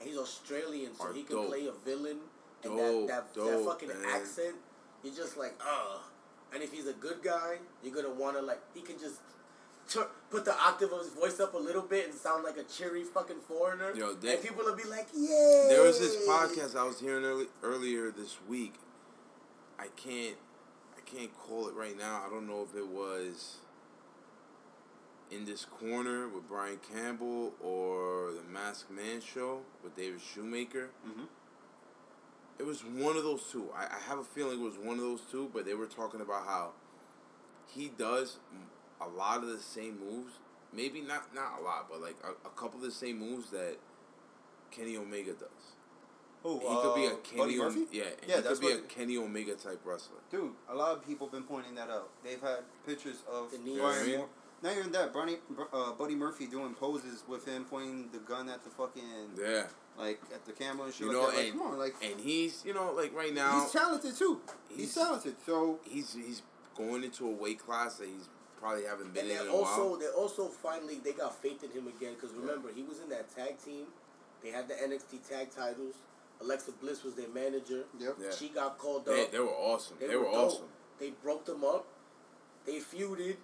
And he's Australian, so he can dope. play a villain. And Dope, that, that, dope, that fucking man. accent, you're just like, ugh. And if he's a good guy, you're gonna wanna like, he can just tur- put the octave of his voice up a little bit and sound like a cheery fucking foreigner. Yo, they- and people will be like, "Yeah." There was this podcast I was hearing early, earlier this week. I can't, I can't call it right now. I don't know if it was in this corner with Brian Campbell or the Masked Man show with David Shoemaker. Mhm. It was one of those two. I, I have a feeling it was one of those two, but they were talking about how he does a lot of the same moves. Maybe not not a lot, but like a, a couple of the same moves that Kenny Omega does. Who? He could be a uh, Kenny, Buddy Om- yeah, Yeah, he that's could be what- a Kenny Omega type wrestler. Dude, a lot of people have been pointing that out. They've had pictures of The knees. Brian Moore. Not even that, Bernie, uh, Buddy Murphy doing poses with him pointing the gun at the fucking Yeah, like at the camera and shit you like know, that. Like, and come on, like and he's you know like right now he's talented too. He's, he's- talented. So he's he's going into a weight class that he's probably haven't been And in in a also, while. they also finally they got faith in him again because remember he was in that tag team. They had the NXT tag titles. Alexa Bliss was their manager. yep. Yeah. She got called They, up. they were awesome. They, were, dope. awesome. They broke them up. They feuded.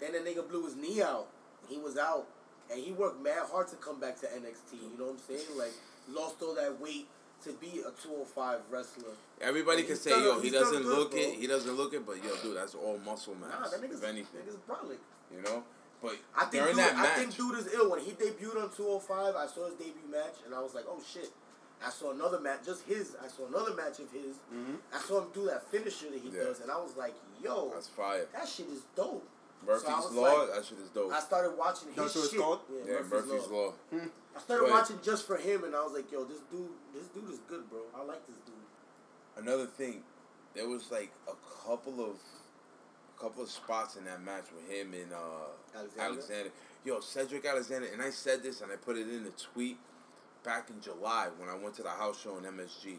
Then the nigga blew his knee out. He was out, and he worked mad hard to come back to NXT. You know what I'm saying? Like lost all that weight to be a 205 wrestler. Everybody can say, done- yo, he doesn't good, look bro. it. He doesn't look it, but yo, dude, that's all muscle mass. Nah, that nigga's if anything, nigga's brolic. you know. But I think during dude, that I think dude is ill. When he debuted on 205, I saw his debut match, and I was like, oh shit. I saw another match, just his. I saw another match of his. Mhm. I saw him do that finisher that he Yeah. does, and I was like, yo, that's fire. that shit is dope. Murphy's I was Law, like- that shit is dope. I started watching his That's what it's shit. called? yeah, Murphy's, Law. I started But- watching just for him, and I was like, yo, this dude, this dude is good, bro. I like this dude. Another thing, there was like a couple of, a couple of spots in that match with him and uh, Alexander? Alexander. Yo, Cedric Alexander, and I said this and I put it in the tweet back in July when I went to the house show in MSG.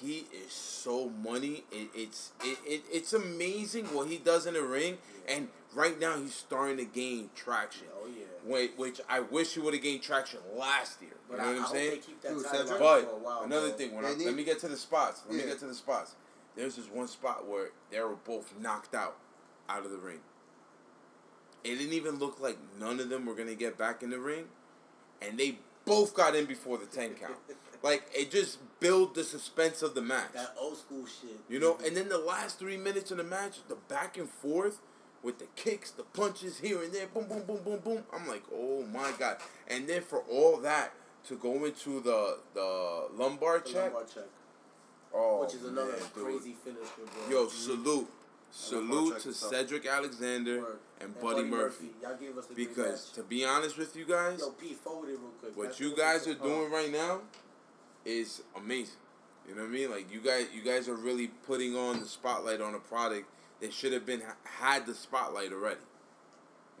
He is so money. It, it's it, it, it's amazing what he does in the ring, and right now he's starting to gain traction. Oh yeah. Which, which I wish he would have gained traction last year. You But know I, what I I'm hope saying? they keep that Dude, title Cedric- on But for a while, another bro. thing, when I, need- let me get to the spots. Let Yeah. me get to the spots. There's this one spot where they were both knocked out, out of the ring. It didn't even look like none of them were gonna get back in the ring, and they both got in before the ten count. like it just built the suspense of the match. That old school shit. You know, mm-hmm. and then the last three minutes of the match, the back and forth with the kicks, the punches here and there, boom, boom, boom, boom, boom. I'm like, oh my god! And then for all that to go into the the lumbar The check, lumbar check, oh, which is another man, crazy finisher, bro. Yo, mm-hmm. salute, salute to. Cedric Alexander Word. and Buddy Murphy. Y'all gave us a Because to be honest with you guys, Yo, Pete, forward it real quick. what Pass you guys are doing right now is amazing. You know what I mean? Like you guys, you guys are really putting on the spotlight on a product that should have been had the spotlight already.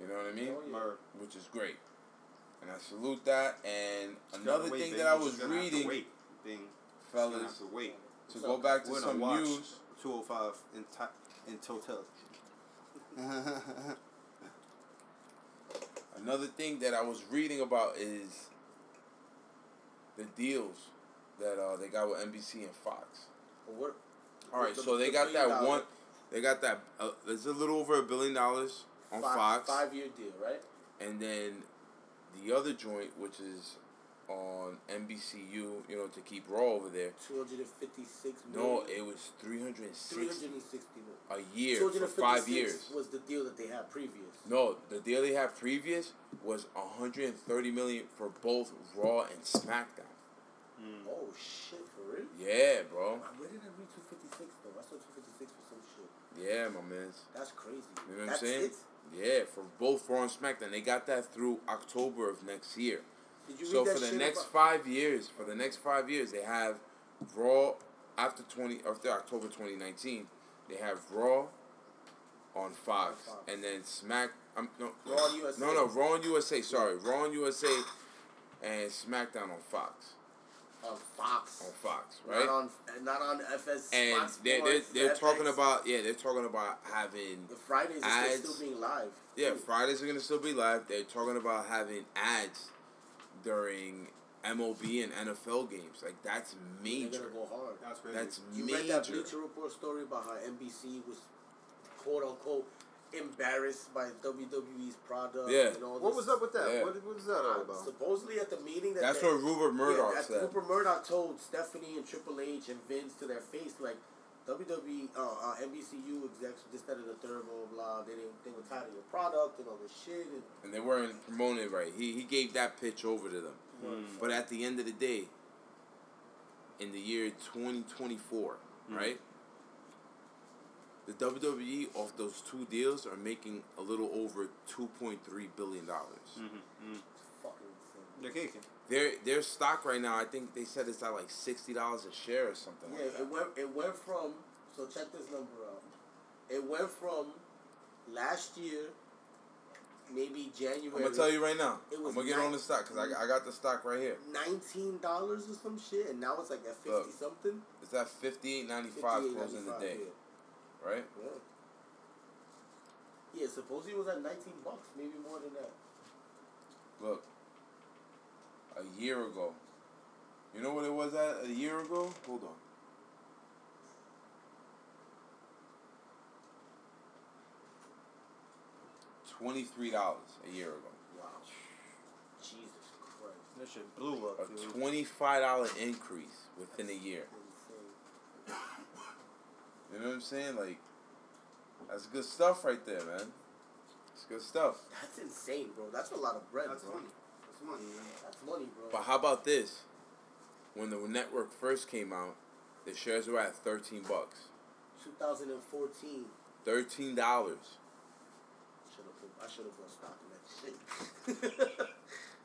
You know what I mean? Oh, yeah. Which is great, and I salute that. And Just another wait, thing baby. that I was gonna have to reading, wait, Bing. Just fellas, have to wait. to go back to We're some watch news. 205 in ti- in totality. Another thing that I was reading about is the deals that uh, they got with NBC and Fox. What? All right, the- so they the got that dollar- one. They got that. Uh, there's a little over a billion dollars on five, Fox, Five year deal, right? and then the other joint, which is on NBCU, you know, to keep Raw over there. Two hundred and fifty six No, it was three hundred and sixty hundred and a year for five years. was the deal that they had previous. No, the deal they had previous was 130 million for both Raw and SmackDown. Oh shit, for real? Yeah, bro. Where did I read two fifty six though? I saw two fifty six for some shit. Yeah, my man. That's crazy. You know what I'm saying? It? Yeah, for both Raw and SmackDown. They got that through October of next year. Did you So read that for the next about- five years, for the next five years, they have Raw after twenty after October twenty nineteen. They have Raw on Fox, Fox. and then Smack. Um, no, Raw USA. No, no, Raw on USA. Sorry, Raw on USA, and SmackDown on Fox. On Fox? On Fox, right? Not right? on, not on FS. and Fox they're they're, Sports, they're FX. talking about yeah they're talking about having the Fridays is ads. still being live. yeah too. Fridays are gonna still be live. They're talking about having ads during MLB and NFL games. Like that's They're major. go hard. That's crazy. That's You read that major. Bleacher Report story about how NBC was quote unquote embarrassed by WWE's product. Yeah. And all What this. was up with that? Yeah. What, what was that all Uh, about? supposedly at the meeting that That's they- what Rupert Murdoch yeah, said. Rupert Murdoch told Stephanie and Triple H and Vince to their face like WWE, uh, uh, NBCU execs, this, that, and the third, blah, blah, blah. They didn't, they were tired of your product and all this shit. And and they weren't promoting it right. He he gave that pitch over to them. Hmm. But at the end of the day, in the year 2024, Hmm. right? The WWE off those two deals are making a little over 2.3 billion dollars. Mm-hmm. it's fucking insane. They're kicking. Their their stock right now, I think they said it's at like sixty dollars a share or something Yeah, like that. it went, it went from, so check this number out. It went from last year, maybe January. I'm gonna tell you right now. It I'm gonna get nine- on the stock because I, I got the stock right here. nineteen dollars or some shit, and now it's like at fifty Look. something. It's at fifty eight ninety five closing the day, Yeah. Right? yeah. Yeah, supposedly it was at nineteen bucks, maybe more than that. Look, a year ago. You know what it was at a year ago? Hold on. Twenty three dollars a year ago. Wow. Jesus Christ. That shit blew up, A dude. twenty five dollar increase within a year. Insane. You know what I'm saying? Like, that's good stuff right there, man. It's good stuff. That's insane, bro. That's a lot of bread, That's bro. money. That's money, man. That's money, bro. But how about this? When the network first came out, the shares were at thirteen bucks. 2014. Thirteen dollars. Should have. I should have bought stock in that shit.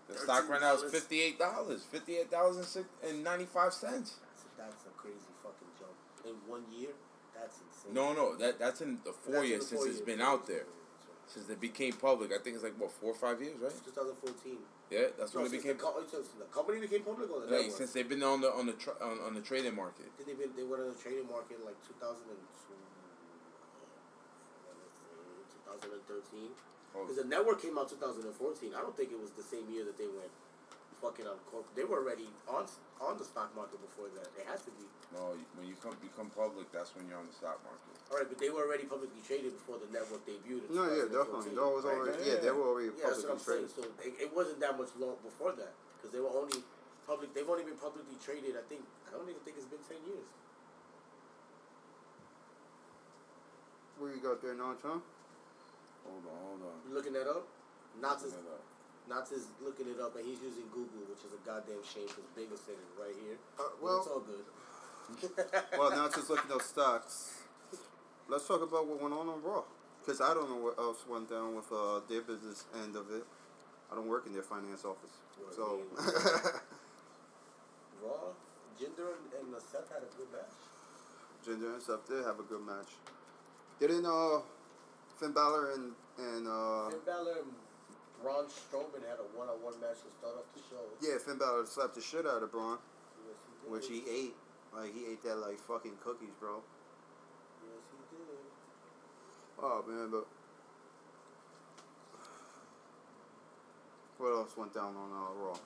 The stock right now is $13. fifty eight dollars. Fifty eight dollars and ninety five cents. That's that's a crazy fucking jump in one year. That's insane. No, no, that that's in the four years the since four it's years, been out there. Since it became public. I think it's like what, four or five years, right? 2014. Yeah, that's No, when it became the, co- oh, since the company became public or the like, since they've been on the on the tra- on, on the trading market. Then they been they went on the trading market in like 2002, 2013. Oh, Because the network came out 2014. I don't think it was the same year that they went fucking on corp. They were already on on the stock market before that. They had to be. no, when you come become public, that's when you're on the stock market. All right, but they were already publicly traded before the network debuted. in No, yeah, definitely. No, it was right? already, Yeah, yeah, they were already Yeah, that's what I'm saying. So it, it wasn't that much long before that because they were only public. They've only been publicly traded. I think I don't even think it's been ten years. Where you got there, Notch, huh? Hold on, hold on. You looking that up? Knots is Knots is looking it up and he's using Google, which is a goddamn shame because Big said it right here. Uh, But well, it's all good. well, now just looking up stocks. Let's talk about what went on on Raw. Because I don't know what else went down with uh, their business end of it. I don't work in their finance office. Well, So, Raw, Jinder and, Seth had a good match. Jinder and stuff did have a good match. Didn't uh, Finn Balor and, and uh, Finn Balor and Braun Strowman had a one-on-one match to start off the show. yeah, Finn Balor slapped the shit out of Braun, Yes, he did. which he ate. Like, he ate that like fucking cookies, bro. Yes, he did. Oh, man, but. What else went down on uh, Raw?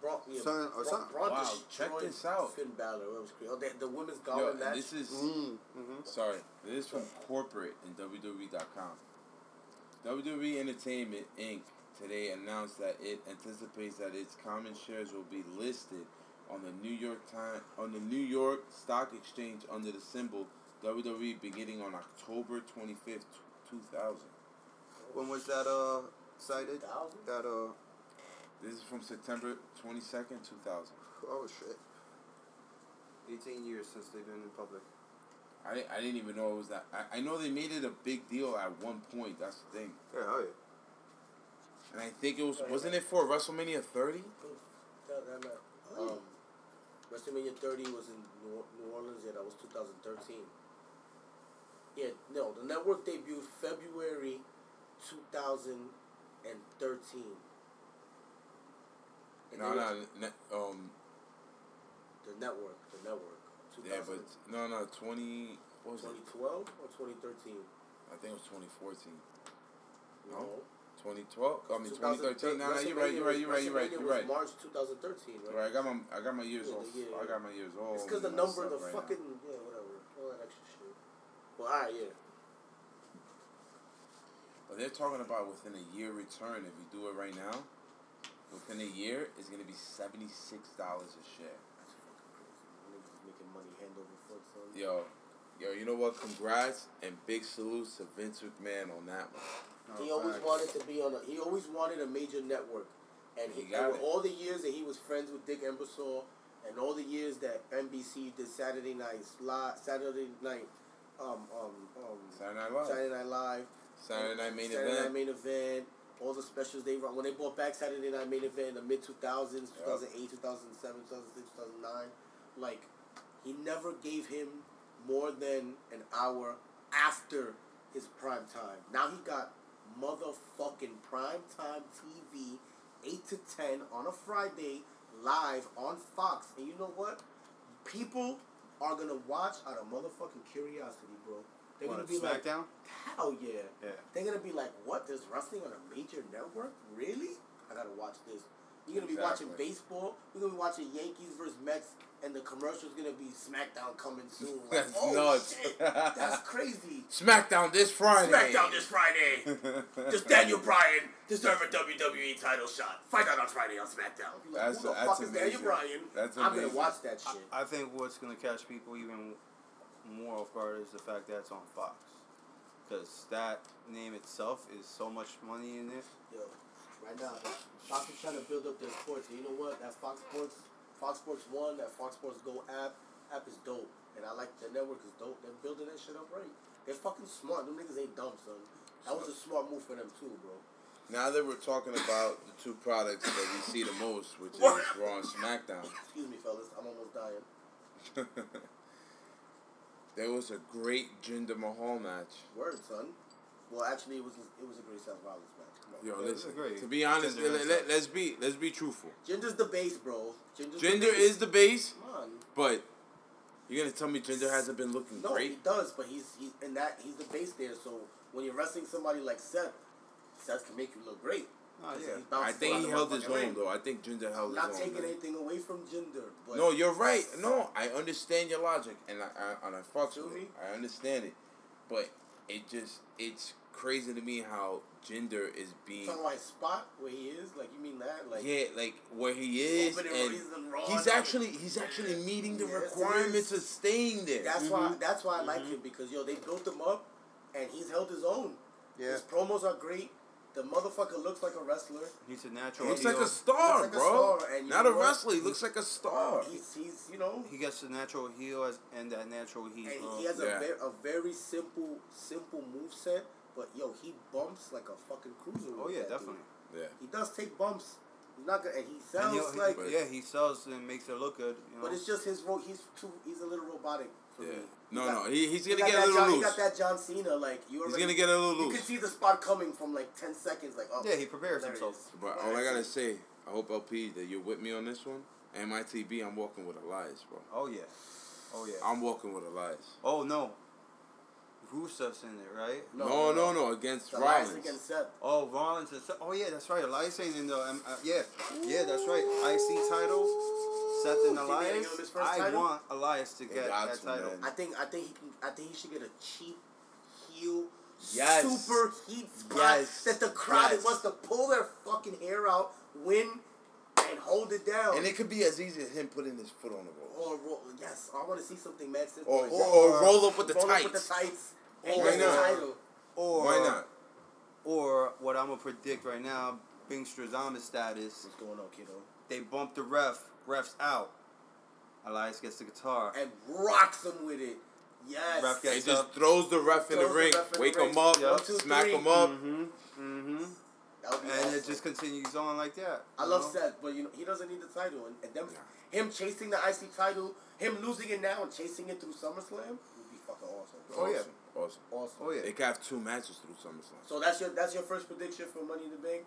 Braun, yeah, Son- Braun, son- Braun Wow, destroyed check this out. Finn Balor. It was crazy. Oh, the, the women's gauntlet and match. this is Mm, mm-hmm. sorry. This is from corporate in WWE.com. WWE Entertainment Inc. today announced that it anticipates that its common shares will be listed on the New York Time on the New York Stock Exchange under the symbol WWE beginning on October twenty fifth, two thousand. When was that uh cited? That uh This is from September twenty second, two thousand. oh shit. Eighteen years since they've been in public. I, I didn't even know it was that. I, I know they made it a big deal at one point. That's the thing. Yeah, hell yeah. And I think it was wasn't it for WrestleMania thirty? That, that match. Um, WrestleMania 30 was in New, New Orleans. Yeah, that was 2013. Yeah, no, the network debuted February 2013. And No, no, ne- um, The network, the network. Yeah, but no, no, twenty. What was it? 2012 or 2013? I think it was twenty fourteen. No. No. Twenty twelve. I mean 2013 twenty thirteen. No, no, you're right. You're right. You're right. You're right. You're right. March 2013, right? Right. I got my I got my years Yeah, off. year, I got my years off. It's because the number, of the fucking yeah, whatever, all that extra shit. Well, yeah. Well, they're talking about within a year return. If you do it right now, within a year, it's gonna be seventy six dollars a share. That's fucking crazy. Niggas is making money hand over foot, son. Yo, yo, you know what? Congrats and big salutes to Vince McMahon on that one. He always facts. wanted to be on a. He always wanted a major network, and he, He got it. all the years that he was friends with Dick Ebersol, and all the years that NBC did Saturday nights live, Saturday night, um, um, um, Saturday Night Live. Saturday Night Live, Saturday Night Main Saturday Event. Night Main Event, all the specials they run when they brought back Saturday Night Main Event in the mid two thousands, two thousand eight, two thousand seven, two thousand six, two thousand nine, like he never gave him more than an hour after his prime time. Now he got motherfucking prime time TV, eight to ten on a Friday, live on Fox. And you know what? People are gonna watch out of motherfucking curiosity, bro. They're What, gonna be like, SmackDown? hell yeah. Yeah. They're gonna be like, what? There's wrestling on a major network? Really? I gotta watch this. You're gonna be watching baseball. You're gonna be watching Yankees versus Mets, and the commercial's gonna be SmackDown coming soon. Like, That's oh nuts. shit, that's crazy. SmackDown this Friday. SmackDown this Friday. Does Daniel Bryan deserve a WWE title shot? Find out on Friday on SmackDown. Like, That's- Who the that's fuck is Daniel amazing. Bryan? That's I'm amazing. gonna watch that shit. I think what's gonna catch people even more off guard is the fact that it's on Fox, because that name itself is so much money in it. Yo, right now, Fox is trying to build up their sports. And you know what? That Fox Sports, Fox Sports One, that Fox Sports Go app, app is dope. And I like the network is dope. They're building that shit up right. They're fucking smart. Them niggas ain't dumb, son. That was a smart move for them too, bro. Now that we're talking about the two products that we see the most, which is? Raw and SmackDown, Excuse me, fellas. I'm almost dying. there was a great Jinder Mahal match. Word, son. Well, actually, it was it was a great Seth Rollins match. Come on. Yo, Yeah, listen. is great. To be honest, let, let, let's be let's be truthful. Jinder's the base, bro. Jinder's the base. is the base, Come on. but you're gonna tell me Jinder hasn't been looking No, he does, but he's he's in that he's the base there. So when you're wrestling somebody like Seth, Seth can make you look great. Oh, yeah. I think he held his motherfucking ring. own though. I think Jinder held I'm not his taking own. man. anything away from Jinder, but No, you're right. No, I understand your logic, and I, I and I fucks with me? it. I understand it, but it just it's crazy to me how Jinder is being talking about his spot where he is. Like you mean that? Like yeah, like where he is, and reason he's and- actually he's actually meeting the Yes, requirements of staying there. that's why mm-hmm. that's why I like mm-hmm. him because yo they built him up, and he's held his own. Yeah. His promos are great. The motherfucker looks like a wrestler. He's a natural. He looks heel. like a star, Looks like a bro. star, and Not a what? wrestler. He looks like a star. He's he's you know He gets the natural heel as, and that natural heel. and he has Yeah. a, very, a very simple simple move set. But yo, he bumps like a fucking cruiser. oh yeah, that dude. definitely. Yeah. He does take bumps. He's not good, and he And he'll- he- like. Yeah, he sells and makes it look good. You know? But it's just his ro- he's too he's a little robotic Yeah. me. He No, got- no. He, he's gonna got get a little John, He loose. got that John Cena like you. Already, He's gonna get a little loose. You can see the spot coming from like ten seconds. Like oh yeah, he prepares himself. But all I gotta say, I hope LP that you're with me on this one. MITB, I'm walking with Elias, bro. Oh yeah, oh yeah. I'm walking with Elias. oh no, Rusev's in it, right? No, no, no, against It's Elias Rollins. against Seth. Oh, Rollins is. Oh yeah, that's right. Elias ain't in the. Um, uh, yeah, yeah, that's right. IC title. Seth and Ooh, see, they Elias. give him his first I title? want Elias to get that to, title. man. I think I think he can. I think he should get a cheap heel. Yes. Super heat spot Yes. that the crowd Yes. wants to pull their fucking hair out, win, and hold it down. And it could be as easy as him putting his foot on the ropes. or roll, yes, I want to see something mad simple. Or, or, or roll up with the Roll up with the tights. And Or- Why not? Or Why not? Or what I'm gonna predict right now, Bing Strazama status. What's going on, kiddo? They bump the ref. Ref's out. Elias gets the guitar. And rocks him with it. Yes. Ref He gets just up. throws the ref in the the ring, in the wake ring. him up, Yep. One, two, smack three. him up. Mm-hmm. Mm-hmm. That would be And awesome. it just continues on like that. I love know? Seth, but you know he doesn't need the title, and, and them, him chasing the IC title, him losing it now and chasing it through SummerSlam would be fucking awesome. Oh, yeah. Awesome. awesome. Oh yeah. They could have two matches through SummerSlam. So that's your that's your first prediction for Money in the Bank.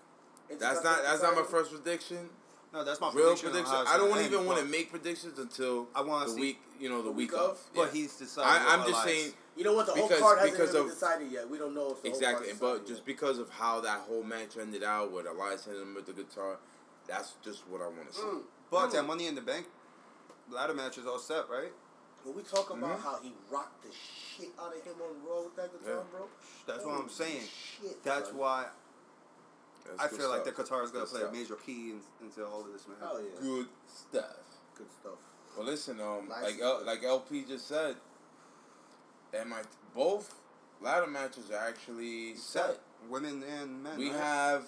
That's not that's not my first prediction. No, that's my Real prediction. prediction. I don't even want to make predictions until I wanna the see- week, you know, the, The week, week of. of? But Yeah. he's decided. I, I'm just Elias. saying You know what? The Because- whole card hasn't because even been of- decided yet. We don't know if the exactly, whole but is just decided because of how that whole match ended out, with Elias hitting him with the guitar, that's just what I want to see. Mm. But Mm. that Money in the Bank ladder match is all set, right? When we talk about Mhm. how he rocked the shit out of him on Raw with that guitar, Yeah. bro. That's what I'm saying. Shit, That's son. why That's I good feel like the stuff. guitar is gonna Good play a major key in, into all of this, man. Hell yeah. Good stuff. Good stuff. Well, listen, um, Nice. like L, like LP just said, and my both ladder matches are actually set. Women and men. We right? have,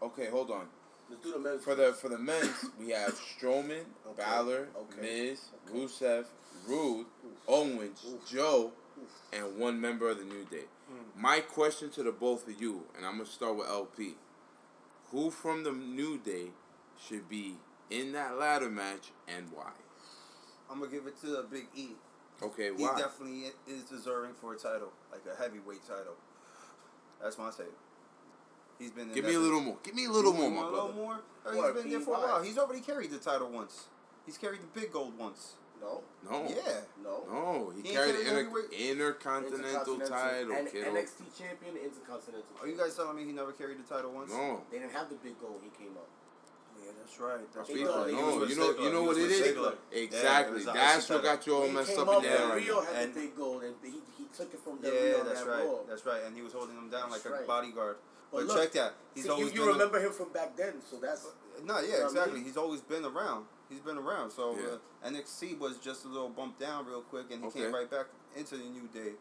okay, hold on. Let's do the men's For the for the men's, we have Strowman, Okay, Balor, okay, Miz, okay. Rusev, Rude. Owens, Oof. Joe, and one member of the New Day. Hmm. My question to the both of you, and I'm gonna start with LP. Who from the New Day should be in that ladder match and why? I'm gonna give it to Big E. Okay, He why? He definitely is deserving for a title, like a heavyweight title. That's my take. He's been. Give me a little more. Give me a little more, want my a little brother. more? What, he's been there for a while. He's already carried the title once. He's carried the big gold once. No, No. Yeah. no. No, he, He carried carried the inter- heavyweight? intercontinental title, and kiddo. NXT champion, intercontinental. Are you guys telling me he never carried the title once? No. They didn't have the big goal. He came up. Yeah, that's right. That's They right. thought he He was No, you know, Ziggler. you know what was it with is. Ziggler. Exactly. Yeah, That's Ziggler. what got you all When he messed came up up, in there right Rio had And- the big goal, and he, he took it from Del Yeah, Rio on that's that right. Raw. That's right. And he was holding him down That's like a bodyguard. But But, look, check that. He's See, always you, you been. remember him from back then, so that's A, no, yeah, what I exactly. mean? He's always been around. He's been around. So Yeah. uh, NXT was just a little bump down real quick, and he Okay. came right back into the new day.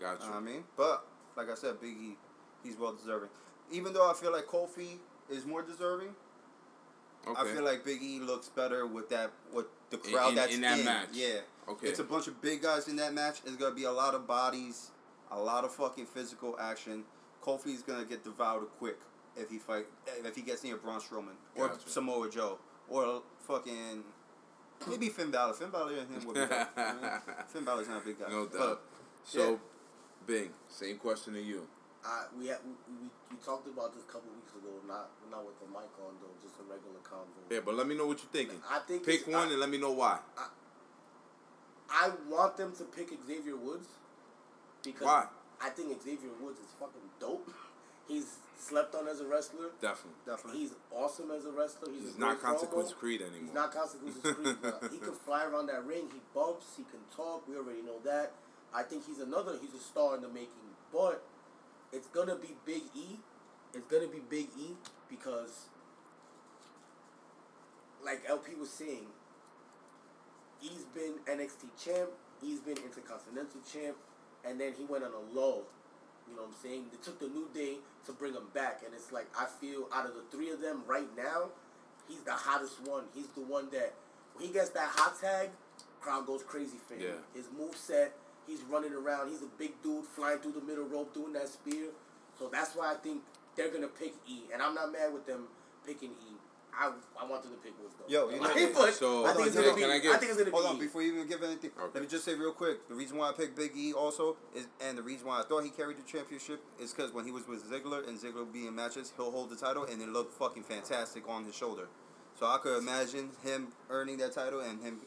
Got You you. know what I mean? But like I said, Big E, he's well deserving. Even though I feel like Kofi is more deserving, Okay. I feel like Big E looks better with that with the crowd in- that's in that match. Yeah, okay. it's a bunch of big guys in that match. It's gonna be a lot of bodies, a lot of fucking physical action. Kofi's gonna get devoured quick if he fight if he gets near Braun Strowman or Gotcha. Samoa Joe or fucking maybe Finn Balor. Finn Balor and him would be. dope, you know what I mean? Finn Balor's not a big guy. no but- doubt. So, Bing, same question to you. I, we, had, we, we we talked about this a couple weeks ago, not not with the mic on though, just a regular convo. Yeah, but let me know what you're thinking. I think Pick one I, and let me know why. I want them to pick Xavier Woods because Why? I think Xavier Woods is fucking dope. He's slept on as a wrestler. Definitely. Definitely. He's awesome as a wrestler. He's, He's a not Consequence promo. Creed anymore. He's not Consequences Creed. but he can fly around that ring. He bumps. He can talk. We already know that. I think he's another. He's a star in the making. But it's gonna be Big E. It's gonna be Big E because, like LP was saying, he's been NXT champ. He's been Intercontinental champ, and then he went on a low. You know what I'm saying? They took the New Day to bring him back, and it's like I feel out of the three of them right now, he's the hottest one. He's the one that when he gets that hot tag, crowd goes crazy for him. Yeah. His move set, he's running around. He's a big dude flying through the middle rope doing that spear. So that's why I think they're gonna pick E, and I'm not mad with them picking E. I, I want them to pick Woods though. Yo, you know- but So, I think it's gonna be. can I get- I think it's gonna Hold be on, E. before you even give anything, Okay. let me just say real quick. The reason why I picked Big E also is, and the reason why I thought he carried the championship is because when he was with Ziggler and Ziggler being matches, he'll hold the title and it looked fucking fantastic on his shoulder. So I could imagine him earning that title and him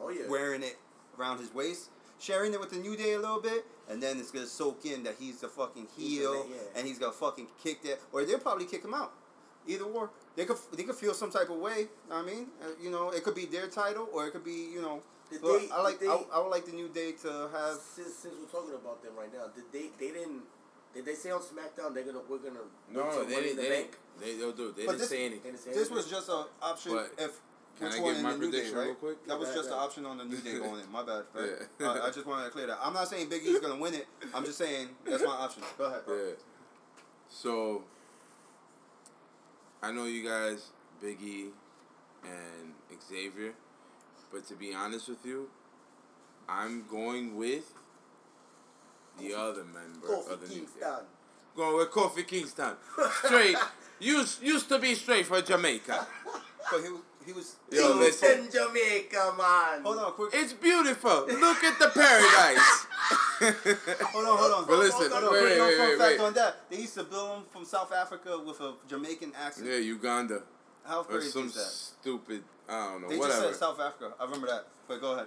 Oh yeah. wearing it around his waist, sharing it with the New Day a little bit, and then it's gonna soak in that he's the fucking He's the heel yeah. and he's gonna fucking kick that, or they'll probably kick him out. Either or, they could they could feel some type of way. I mean, uh, you know, it could be their title or it could be you know. Did but they- I like did I, they- I would like the New Day to have. since since we're talking about them right now, did they they didn't did they say on SmackDown they're gonna we're gonna No, wait they didn't. the They Bank? didn't. They, they'll do. it. They didn't this- say anything. didn't say This was just an option But if. can Which I one give in my the New Day, right? real quick? That was Yeah, just yeah. an option on the New Day going in. My bad. Right? Yeah. Uh, I just wanted to clear that. I'm not saying Big E's gonna win it. I'm just saying that's my option. Go ahead. bro. Yeah. So, I know you guys, Big E and Xavier, but to be honest with you, I'm going with the other member Kofi of the New Day. Kingston. Going with Kofi Kingston. Straight. used, used to be straight for Jamaica. But he was he was. Yo, listen. Kingston, Jamaica, man. Hold on, quick. It's beautiful. Look at the paradise. Hold on, hold on. But listen, Hold on, wait, wait, wait, wait, fact wait. on that. They used to bill him from South Africa with a Jamaican accent. Yeah, Uganda. How Or crazy some is that? stupid, I don't know, They whatever. just said South Africa. I remember that. But go ahead.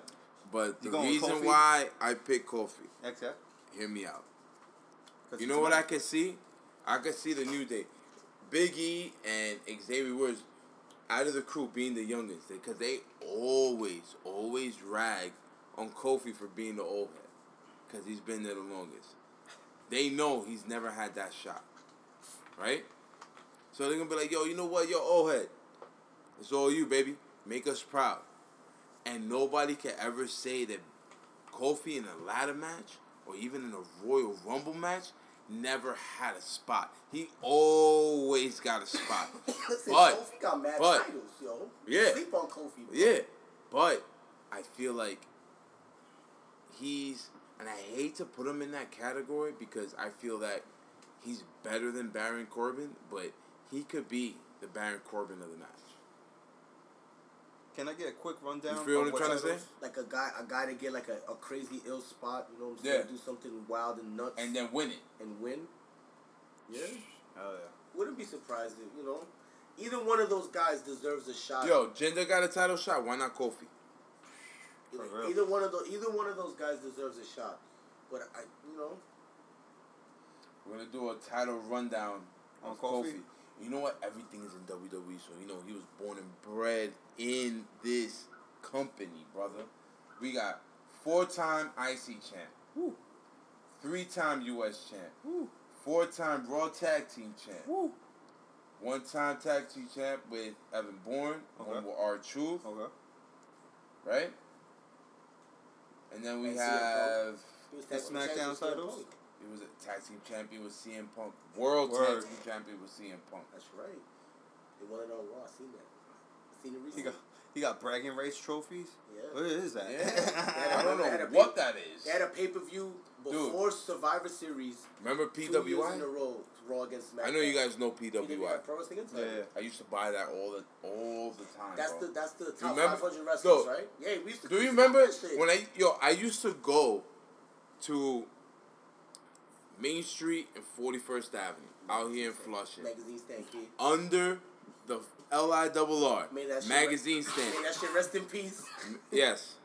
But the reason why I picked Kofi, Except. hear me out. You know what I can see? I can see the New Day. Big E and Xavier Woods out of the crew being the youngest because they always, always rag on Kofi for being the old head, because he's been there the longest. They know he's never had that shot, right? So they're gonna be like, "Yo, you know what? Yo, old head, it's all you, baby. Make us proud." And nobody can ever say that Kofi in a ladder match or even in a Royal Rumble match never had a spot. He always got a spot. Listen, but Kofi got mad but- titles, yo. Yeah. Sleep on Kofi. bro. yeah, but I feel like he's and I hate to put him in that category because I feel that he's better than Baron Corbin, but he could be the Baron Corbin of the match. Can I get a quick rundown? You feel what I'm trying to say? Like a guy, a guy to get like a, a crazy ill spot. You know what I'm saying? Yeah. Do something wild and nuts And then win it. and win. Yeah. Oh yeah. Wouldn't be surprised if you know. Either one of those guys deserves a shot. Yo, Jinder got a title shot. Why not Kofi? Either, either one of those, either one of those guys deserves a shot. But I, you know, We're gonna do a title rundown on On Kofi. Kofi? You know what? Everything is in WWE, so you know he was born and bred in this company, brother. We got four-time IC champ, three-time US champ, four-time Raw Tag Team champ, one-time Tag Team champ with Evan Bourne, one with R Truth, Okay. right? And then we And have he The tag team champion SmackDown titles? He was a tag team champion with CM Punk, World Word. Tag Team champion with CM Punk. That's right. They won it on Raw. Seen that. Seen it He recently. got he got bragging rights trophies. Yeah. What is that? Yeah, I don't know what that is. They had a pay per view before Survivor Series. Remember Two years in a row, Raw against SmackDown. I know you guys know PWI PWI. Pro Wrestling Insider. yeah. I used to buy that all the all the time. That's bro. the that's the top Remember- 500 wrestlers, Yo, right? Yeah, we used to. Do you remember when I yo I used to go to Main Street and Forty First Avenue out here in Flushing magazine stand kid? under the L I double R Made that shit magazine May stand. that shit rest in peace. Yes,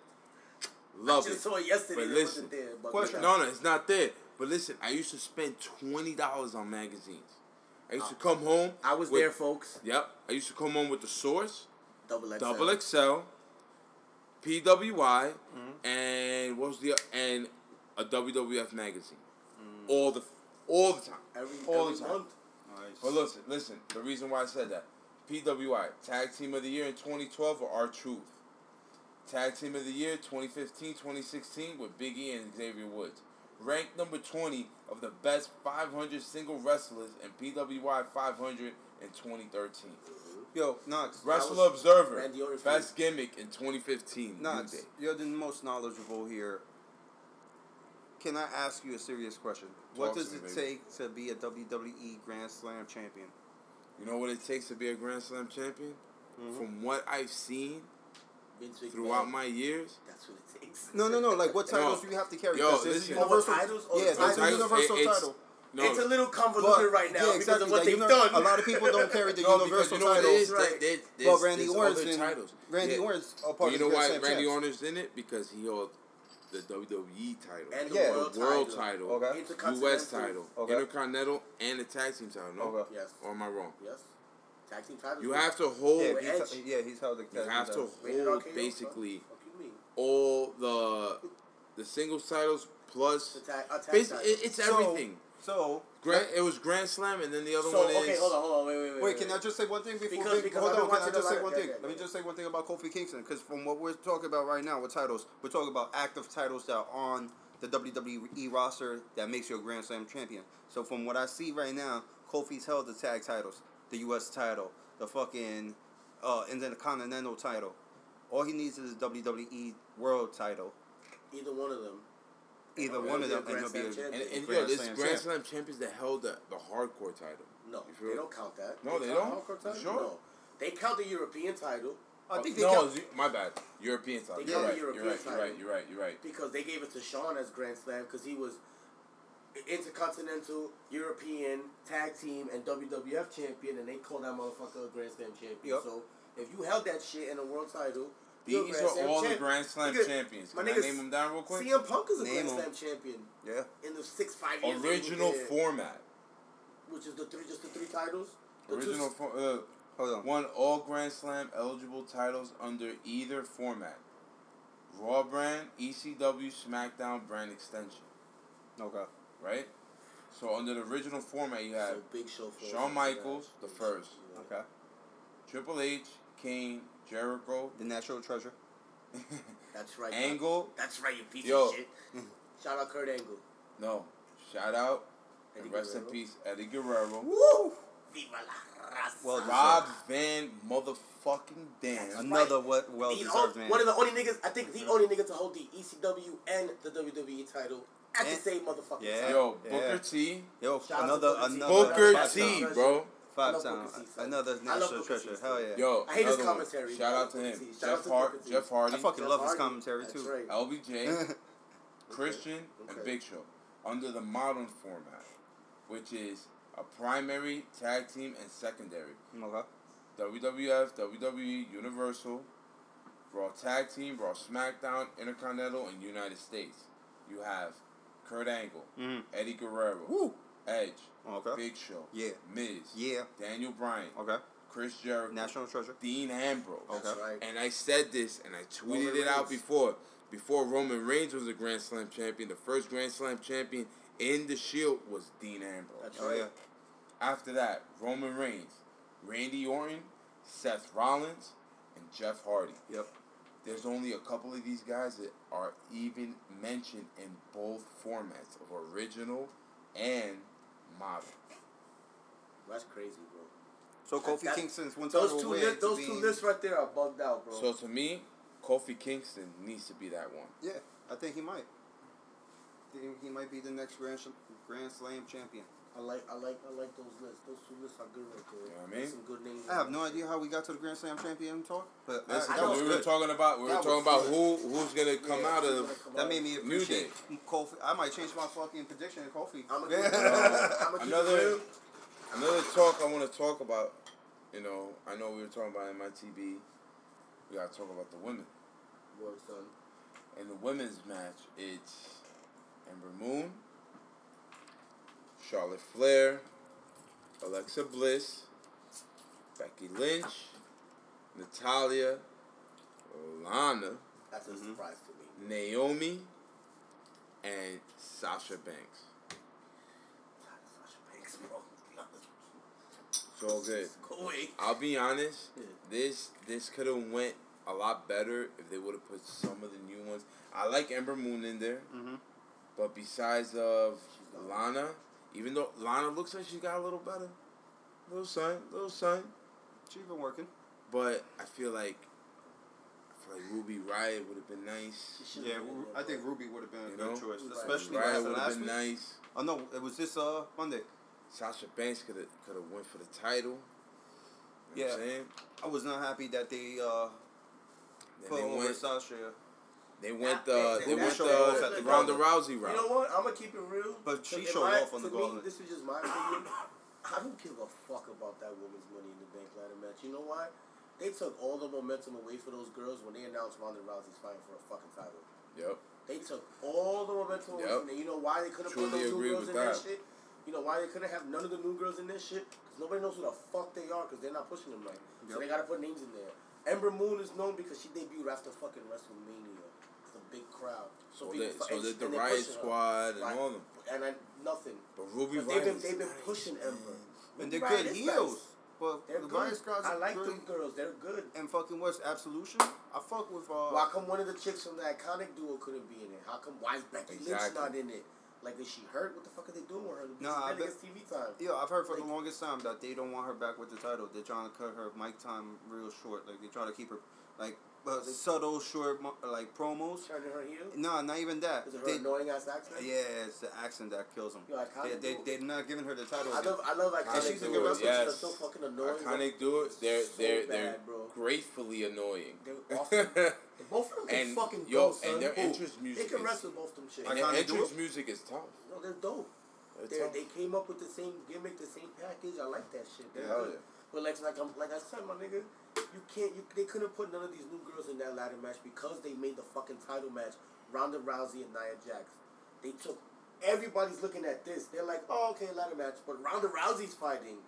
Love I love just it. saw it yesterday. But it listen, wasn't there. But question. No, no, it's not there. But listen, I used to spend twenty dollars on magazines. I used to come home. I was with- there, folks. Yep, I used to come home with the Source, Double XL. Double XL, PWI, Mm-hmm. and what was the and a WWF magazine. Mm. All the all the time. Every, all every the time. month. Nice. But listen, listen. The reason why I said that, PWI Tag Team of the Year in 2012 or R Truth. Tag Team of the Year 2015, 2016 with Big E and Xavier Woods. Ranked number 20 of the best 500 single wrestlers in PWI 500 in 2013. Mm-hmm. Yo, Knox. Wrestler was Observer, Randy Orton. best gimmick in 2015. New Knox, Day. you're the most knowledgeable here. Can I ask you a serious question? what Talk to does me, it baby. take to be a WWE Grand Slam champion? You know what it takes to be a Grand Slam champion? Mm-hmm. From what I've seen throughout my years, That's what it takes. No, no, no. Like, what No. titles do you have to carry? Yo, Because there's universal. Oh, titles? Yeah, the there's a universal It- it's- title. no, It's a little convoluted right now yeah, because of what that they've uni- done. A lot of people don't carry the no, universal you know titles. is. Right. There- But Randy there's Orton's in, titles. Randy Yeah. Orton's a part But of you know why Randy champs. Orton's in it? Because he held the WWE title, And the Yeah. world, the world title. title, Okay. Intercontinental. U.S. title, Okay. Intercontinental, and the tag team title. No, Okay. Yes. or am I wrong? Yes. Tag team titles. You have to hold. Yeah, he's, Edge. yeah, he's held the You tag team have to hold basically Fuck you mean? All the the singles titles plus. The tag, a tag Basi- title. it- it's So- everything. So, Grand, it was Grand Slam, and then the other So one is. okay, hold on, hold on, wait, wait, wait. Wait, can I just say one thing before Because- we because hold on? Can I just say one thing? yeah, Let me yeah. just say one thing about Kofi Kingston, because from what we're talking about right now with titles, we're talking about active titles that are on the WWE roster that makes you a Grand Slam champion. So from what I see right now, Kofi's held the tag titles, the U.S. title, the fucking, uh, and then the Continental title. All he needs is a WWE World title. Either one of them. Either He'll one of them, and Grand he'll be Slam a, champion. And, and Grand yo, there's Slam Grand champ. Slam champions that held the, the hardcore title. No, they it? don't count that. No, they count don't? hardcore title? Sure. No. They count the European title I think they no, count. my bad. European title. They You're count right. the You're European right. You're right. You're right. You're right. because they gave it to Shawn as Grand Slam because he was Intercontinental, European, Tag Team, and WWF champion, and they called that motherfucker a Grand Slam champion. Yep. So if you held that shit in a world title, you're a These Grand are Slam all the. Grand Slam Nigga, champions. my Can I nigga name them down real quick? CM Punk is a Name Grand 'em. Slam champion Yeah. in the six five years. that he was Original there, format. which is the three, just the three titles. The Original for, uh, Hold on. won all Grand Slam eligible titles under either format. Raw brand, ECW, SmackDown brand extension, Okay. right? So under the original format, you have So big show Shawn Michaels, the first, Okay. Triple H, Kane, Jericho, The Natural Treasure. That's right. Angle. That's right, you piece Yo. of shit. Shout out Kurt Angle. No, shout out and Eddie rest in peace, Eddie Guerrero. Woo! Viva la raza. Well, Rob Van motherfucking Dam. Another what well The deserved on- man. one of the only niggas, I think the mm-hmm. only nigga to hold the ECW and the WWE title at the And- same motherfucking Yeah. time. Yo, Yeah. Booker T. Yo, Shout out to another Booker T. another Booker T, bro. I Five love times. Booker T, son. Another national treasure. Hell yeah. Yo, I hate his commentary. Shout out to him. Jeff out Hart, Jeff Hardy, I fucking love his commentary too. right. LBJ, Christian, and Okay. Big Show. Under the modern format, which is a primary, tag team, and secondary. Okay. WWF, WWE, Universal, Raw Tag Team, Raw SmackDown, Intercontinental, and United States. You have Kurt Angle, Mhm. Eddie Guerrero, Woo. Edge, Okay. Big Show, Yeah. Miz, Yeah. Daniel Bryan, Okay. Chris Jericho, National treasure. Dean Ambrose. Okay. That's right. And I said this, and I tweeted Roman it out Reigns. before. Before Roman Reigns was a Grand Slam champion, the first Grand Slam champion in the Shield was Dean Ambrose. That's Oh right. yeah. After that, Roman Reigns, Randy Orton, Seth Rollins, and Jeff Hardy. Yep. There's only a couple of these guys that are even mentioned in both formats of original and modern. That's crazy, bro. So Kofi That- Kingston's one Those two, li- those two lists right there are bugged out, bro. So to me, Kofi Kingston needs to be that one. Yeah, I think he might. He might be the next Grand Grand Slam champion. I like, I like, I like those lists. Those two lists are good right there. You know what I mean? Some good names. I have no idea how we got to the Grand Slam champion talk, but I, Listen, that know. was we good. were talking about we were That talking was about who who's gonna come Yeah, out of come That out. made me New appreciate Kofi. I might change my fucking prediction to Kofi. I'm gonna Yeah. I'm Another- Another talk I want to talk about, you know, I know we were talking about MITB. We gotta talk about the women. Word, son. In the women's match, it's Ember Moon, Charlotte Flair, Alexa Bliss, Becky Lynch, Natalya, Lana, That's a Mhm. surprise to me. Naomi, and Sasha Banks. Sasha Banks, bro. It's all good. Go away. I'll be honest. Yeah. This this could have went a lot better if they would have put some of the new ones. I like Ember Moon in there, Mm-hmm. but besides of Lana, even though Lana looks like she got a little better, little sign, little sign. She's been working. but I feel like I feel like Ruby Riott would have been nice. Yeah, been Ru- I think. Ruby would have been a You good know? choice, especially Riot last, would have been week. nice. Oh no, it was this uh Monday. Sasha Banks could have could have went for the title. You know what I'm Yeah. saying? I was not happy that they uh put over. Sasha, They went That- the that- they went showed off the at the Ronda Rousey Rousey You know what? I'm gonna keep it real. But she showed my- off on the to gauntlet. This is just my opinion. I don't give a fuck about that woman's Money in the Bank ladder match. You know why? They took all the momentum away for those girls when they announced Ronda Rousey's fighting for a fucking title. Yep. They took all the momentum away Yep. from it. You know why they couldn't put those agree new girls with in that. that. shit? You know why they couldn't have none of the new girls in this shit? Because nobody knows who the fuck they are because they're not pushing them right. So they gotta put names in there. Ember Moon is known because she debuted after fucking WrestleMania. It's a big crowd. So people did fu- so and- the Riot pushing her. Squad and Right. all them. And I, nothing. But Ruby But they've been they've been pushing man. Ember. and they're good heels. nice. But They're the good. Riott Squad's I like really, them girls. They're good. and fucking what's Absolution? I fuck with uh. Why come one of the chicks from the iconic duo couldn't be in it? How come? Why is Becky Lynch not in it? Like, is she hurt? What the fuck are they doing with her? Nah, Nah, I I bet- gets TV time. Yeah, I've heard for the longest time that they don't want her back with the title. They're trying to cut her mic time real short. Like they try to keep her like but subtle, short, like promos. Turning her heel. No, not even that. Is it her They- annoying ass accent? yeah, it's the accent that kills them. Yo, They, they, they're not giving her the title. I again. love, I love iconic. And she's a good wrestler. Yes. so fucking annoying. Iconic duos, they're So they're bad, they're bro. gratefully annoying. They're awesome. Both of them can And, fucking yo, go, son. and their Who? entrance They can wrestle both of them chicks. And their entrance music is tough. No, they're dope. They're They came up with the same gimmick, the same package. I like that shit. They're Hell good. yeah. But like like I'm like I said, my nigga, you can't you they couldn't put none of these new girls in that ladder match because they made the fucking title match Ronda Rousey and Nia Jax. They took everybody's looking at this. They're like, oh okay, ladder match, but Ronda Rousey's fighting.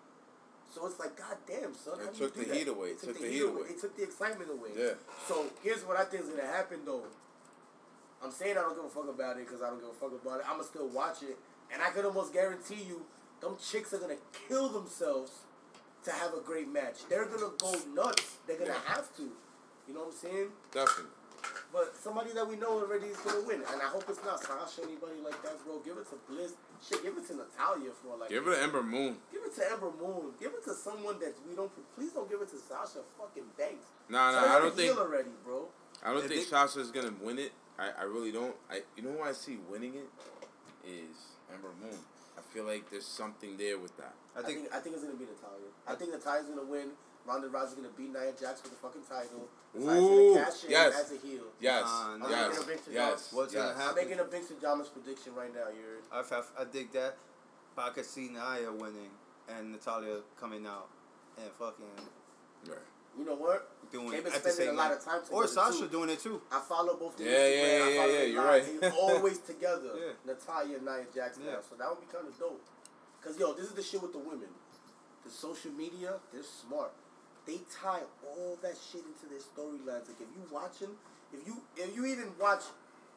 So it's like, god damn, son. It how do you took the that? heat away. It took the heat away. It took the excitement away. Yeah. So here's what I think is gonna happen though. I'm saying I don't give a fuck about it because I don't give a fuck about it. I'ma still watch it, and I can almost guarantee you, them chicks are gonna kill themselves to have a great match. They're gonna go nuts. They're gonna Yeah. have to. You know what I'm saying? Definitely. But somebody that we know already is gonna win, and I hope it's not Sasha, anybody like that, bro. Give it to Bliss. Shit, give it to Natalya for like. Give it to Ember Moon. Give it to Ember Moon. Give it to someone that we don't. Please don't give it to Sasha fucking Banks. Nah, Tell nah, her I don't think. heal already, bro. I don't If think they- Sasha's gonna win it. I, I really don't. I you know who I see winning it is Ember Moon. I feel like there's something there with that. I I think think I think it's gonna be Natalya. I think Natalya's gonna win. Ronda Rousey's gonna beat Nia Jax for the fucking title. Natalya's Ooh, gonna cash in yes. as a heel. Yes, uh, Nah, nah. yes, I'm making a big yes. What's yes. gonna I'm making a big pajamas prediction right now. You're I, I, I dig that, but I could see Nia winning and Natalya coming out and fucking Right. You know what? doing They've been at the spending same a lot of time Or Sasha too. doing it too. I follow both. Yeah, yeah, Instagram, yeah, yeah, you're right. They always together. Yeah. Natalya and Nia now, Yeah. so that would be kind of dope. Cause yo, this is the shit with the women. The social media, they're smart. They tie all that shit into their storylines. Like if you watching, if you if you even watch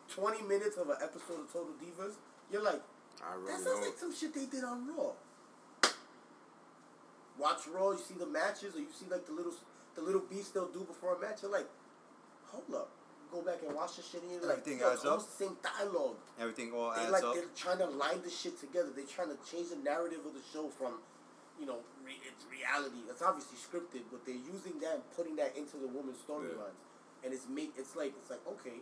twenty minutes of an episode of Total Divas, you're like, I that really sounds don't. like some shit they did on Raw. Watch Raw, you see the matches, or you see like the little the little beats they'll do before a match. You're like, hold up, go back and watch the shit, and you're Everything yo, adds up. the same dialogue. Everything all They adds like up. they're trying to line the shit together. They're trying to change the narrative of the show from, you know, re- it's reality. It's obviously scripted, but they're using that and putting that into the woman's storylines, and it's make it's like it's like okay,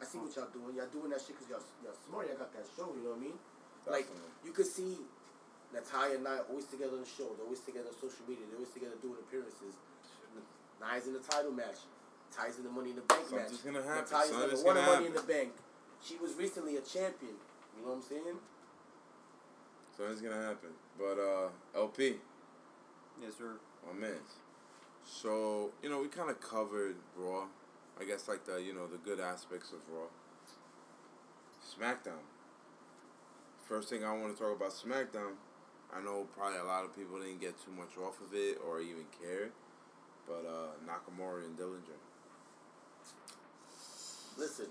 I see what y'all doing. Y'all doing that shit because y'all y'all smart. Y'all got that show. You know what I mean? Like you could see Natalya and Nia always together on the show. They're always together on social media. They're always together doing appearances. Nia's in the title match. Ty's in the Money in the Bank Something's match. gonna happen. Natalya's Something's never won a gonna Money in the Bank. She was recently a champion. You know what I'm saying? Something's gonna happen. But uh, LP, yes, sir. my man. So you know we kind of covered Raw. I guess like the you know the good aspects of Raw. SmackDown. First thing I want to talk about SmackDown. I know probably a lot of people didn't get too much off of it or even care, but uh, Nakamura and Dillinger. Listen,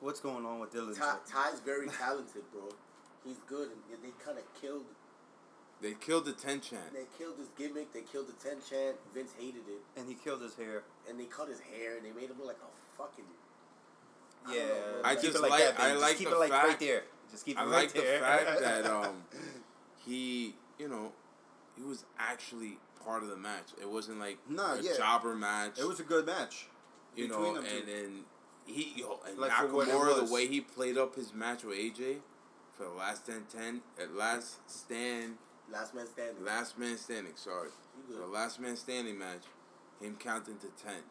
What's going on with Dillinger? Tye, Tye's very talented, bro. He's good, and they kind of killed. They killed the ten chant. They killed his gimmick. They killed the ten chant. Vince hated it, And he killed his hair. and they cut his hair, and they made him look like a fucking. I Yeah. know. I just keep it like- that. I Just like keep the it like right there. Just keep it I right like the fact that um, he, you know, he was actually part of the match. It wasn't like Nah, a yeah. jobber match. it was a good match. you know, them two. and then he, yo, and Like, Nakamura, the way he played up his match with AJ for the last 10-10, at last stand, Last man standing. last man standing. Sorry, the last man standing match, him counting to ten,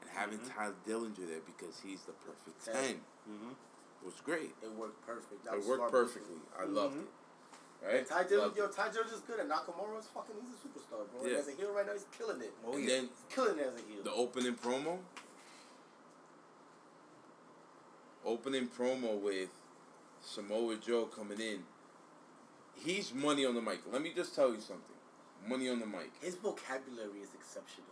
and having Mm-hmm. Tyler Dillinger there because he's the perfect Ten. 10 Mhm. was great. It worked perfect. That It worked perfectly. I loved Mhm. it. Right? And Tye Dillinger, Loved yo, it. Tye Dillinger's good, and Nakamura's fucking, he's a superstar, bro. And Yeah. as a heel right now, he's killing it. Oh, and yeah. then He's killing it as a heel. the opening promo. Opening promo with Samoa Joe coming in. He's money on the mic. Let me just tell you something. Money on the mic. His vocabulary is exceptional.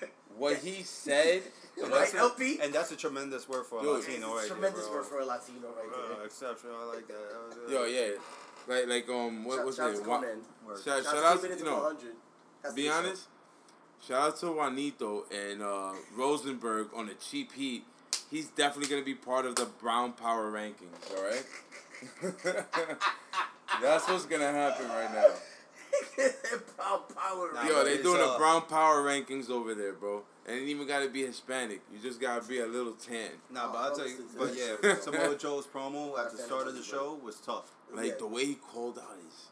What he said. And Right, that's a- LP? And that's a tremendous word for a Dude, It's Latino right tremendous there, bro. word for a Latino right Uh, there. exceptional. I like that. Uh, Yo, yeah. Like, like, um, what was it? Wa- Shout, Shout shout out to to, Keeping It you know, be honest. Shout out to Juanito and uh, Rosenberg on the cheap heat. He's definitely gonna be part of the Brown Power rankings. All right. That's what's gonna happen right now. Proud power. Yo, they doing the Brown Power rankings over there, bro. And it even gotta be Hispanic. You just gotta be a little tan. Nah, but Oh, I'll tell you. But yeah, Samoa Joe's promo at the start of the show was tough. Like Yeah. the way he called out his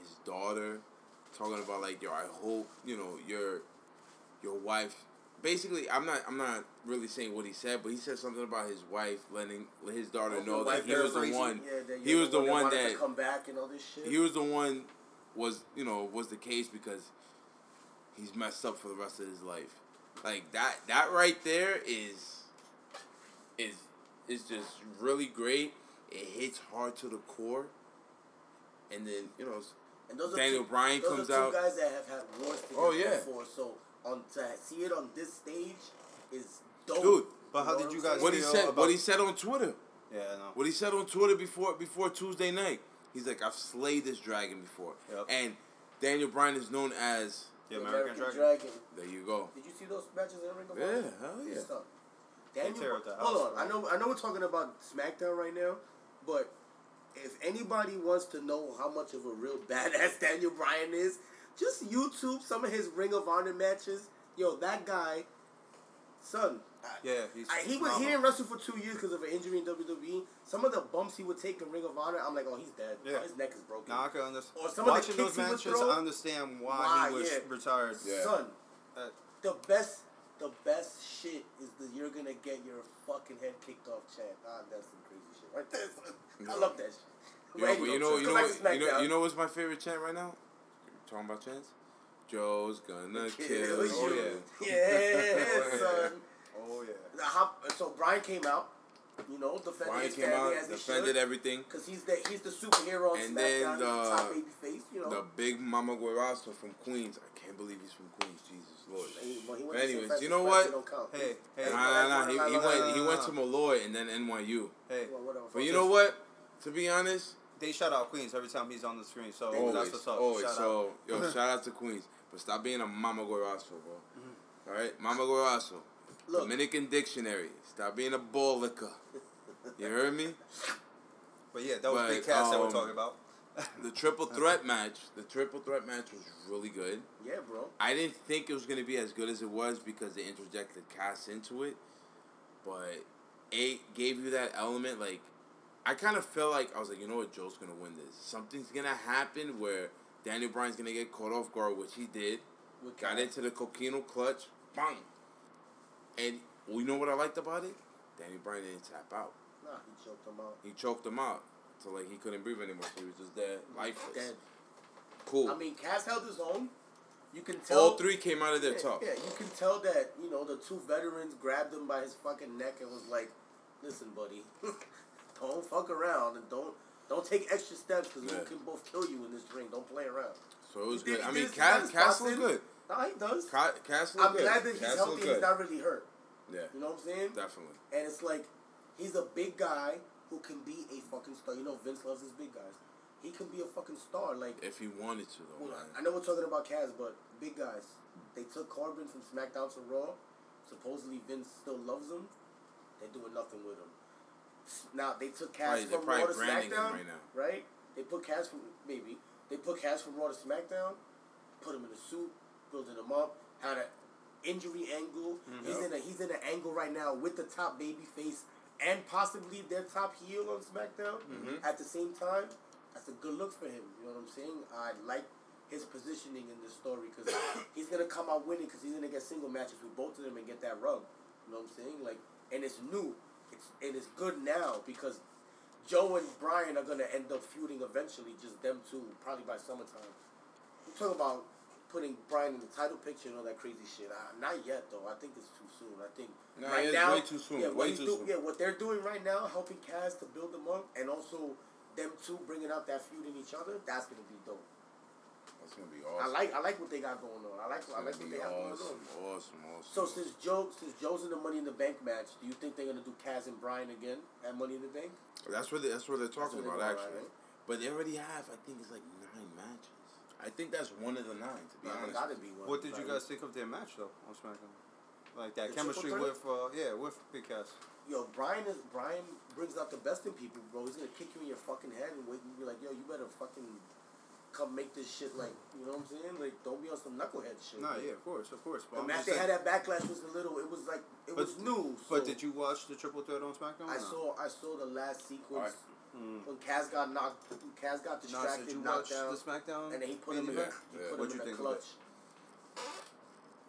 his daughter, talking about like, yo, I hope you know your your wife. Basically, I'm not I'm not really saying what he said, but he said something about his wife letting his daughter oh, know that he was the one. Yeah, He was the one wanted that- to come back and all this shit. He was the one was you know was the case because he's messed up for the rest of his life. Like that that right there is is is just really great. It hits hard to the core. And then, you know, and those Daniel are two, Bryan those comes are two out. guys that have had wars together Oh, yeah. before. So on to see it on this stage is dope. dude, But how did you guys What he said, about- what he said on Twitter, Yeah, I know. what he said on Twitter before before Tuesday night. He's like, I've slayed this dragon before, Yep. and Daniel Bryan is known as. The The American, Dragon. Dragon. There you go. Did you see those matches in Ring of Yeah, Honor? hell yeah. stuff. Daniel, tear up the hold house, on. bro. I know. I know we're talking about SmackDown right now, but if anybody wants to know how much of a real badass Daniel Bryan is, just YouTube some of his Ring of Honor matches. Yo, that guy, son. Yeah, he's. I, he was he didn't wrestle for two years because of an injury in WWE. Some of the bumps he would take in Ring of Honor, I'm like, oh, he's dead. Yeah. His neck is broken. Now I can understand. Or some of the Watching kicks those he would matches, throw. I understand why, Why, he was yeah. retired. Yeah. Son, Uh, the best, the best shit is that you're gonna get your fucking head kicked off chant. Ah, that's some crazy shit right there. I love that shit. Yo, Right, you know, you know, what, you know, you know what's my favorite chant right now? Talking about chants. Joe's gonna Kill kill, Oh, you. yeah. Yeah, son. Oh yeah. Hop- So Bryan came out, you know, defended Bryan his came family out, as he defended should. everything. Cause he's the he's the superhero on And SmackDown. then he's the top the- baby face, you know. The big Mama Guerasso from Queens. I can't believe he's from Queens. Jesus Lord. He- well, he went But to anyways, you know what? don't. Hey, hey. Nah, nah, nah. He, he went. He went to ah. Malloy and then NYU. Hey, Well. But you know what? To be honest, they shout out Queens every time he's on the screen. So always, that's what's up. always. Shout so, out. yo, shout out to Queens. But stop being a Mama Guerasso, bro. Mm-hmm. All right, Mama Guerasso. Look. Dominican dictionary. Stop being a bull liquor. You heard me? But yeah, that was But, Big Cass that we're um, talking about. The triple threat match. The triple threat match was really good. Yeah, bro. I didn't think it was gonna be as good as it was because they interjected Cass into it, but it gave you that element. Like, I kind of felt like I was like, you know what, Joe's gonna win this. Something's gonna happen where Daniel Bryan's gonna get caught off guard, which he did. Got into the Coquina Clutch, bang. And you know what I liked about it? Daniel Bryan didn't tap out. Nah, he choked him out. He choked him out. So like he couldn't breathe anymore. So he was just dead, lifeless. Dead. Cool. I mean, Cass held his own. You can tell. All three came out of their yeah, tough. Yeah, you can tell that you know the two veterans grabbed him by his fucking neck and was like, "Listen, buddy, don't fuck around and don't don't take extra steps because Yeah. we can both kill you in this ring. Don't play around." So it was good. I mean, did- he got Cass, Cass looked good. Nah, he does. Ca- Cass looked I'm good. glad that he's Cass healthy. He's not really hurt. Yeah, You know what I'm saying? definitely. And it's like he's a big guy who can be a fucking star. You know, Vince loves his big guys. He can be a fucking star. Like If he wanted to, though, Well, man. I know we're talking about Cass, but big guys. They took Corbin from SmackDown to Raw. Supposedly Vince still loves him. They're doing nothing with him. Now they took Probably- from Raw to SmackDown, right now. right? They put Cass from maybe they put Cass from Raw to SmackDown, put him in a suit, building him up, had an injury angle. He's in a he's in an angle right now with the top baby face and possibly their top heel on SmackDown Mm-hmm. at the same time. That's a good look for him. You know what I'm saying? I like his positioning in this story because he's gonna come out winning because he's gonna get single matches with both of them and get that rub. You know what I'm saying? Like, and it's new. It's it's good now because Joe and Bryan are gonna end up feuding eventually. Just them two, probably by summertime. I'm talking about putting Bryan in the title picture and all that crazy shit. Uh, not yet though. I think it's too soon. I think Nah, right now, way too soon. Yeah, what Way too do- soon. yeah, what they're doing right now, helping Cass to build them up, and also them two bringing out that feud in each other. That's gonna be dope. That's gonna be I like I like what they got going on. I like I like what be they have going on. awesome, awesome. So since Joe since Joe's in the Money in the Bank match, do you think they're gonna do Cass and Bryan again at Money in the Bank? that's what they, that's what they're talking what about they're going actually. about, But they already have, I think it's like nine matches. I think that's one of the nine. To be Nah, honest, gotta be one. What did you guys think of their match though on SmackDown? Like that The chemistry with uh, yeah with Big Cass. Yo, Bryan is Bryan brings out the best in people, bro. He's gonna kick you in your fucking head and wait and be like, yo, you better fucking come make this shit like you know what I'm saying? Like don't be on some knucklehead shit. Nah, Like, yeah, of course, of course. The But I'm match they saying- had at Backlash was a little. It was like it But- was new. But did you watch the triple threat on SmackDown? I or saw I saw the last sequence Mm. when Cass got knocked. Cass got Nah, did distracted, you knocked watch down, the SmackDown? and then he put him in. event? He Yeah. put What'd him you in a think of it? clutch.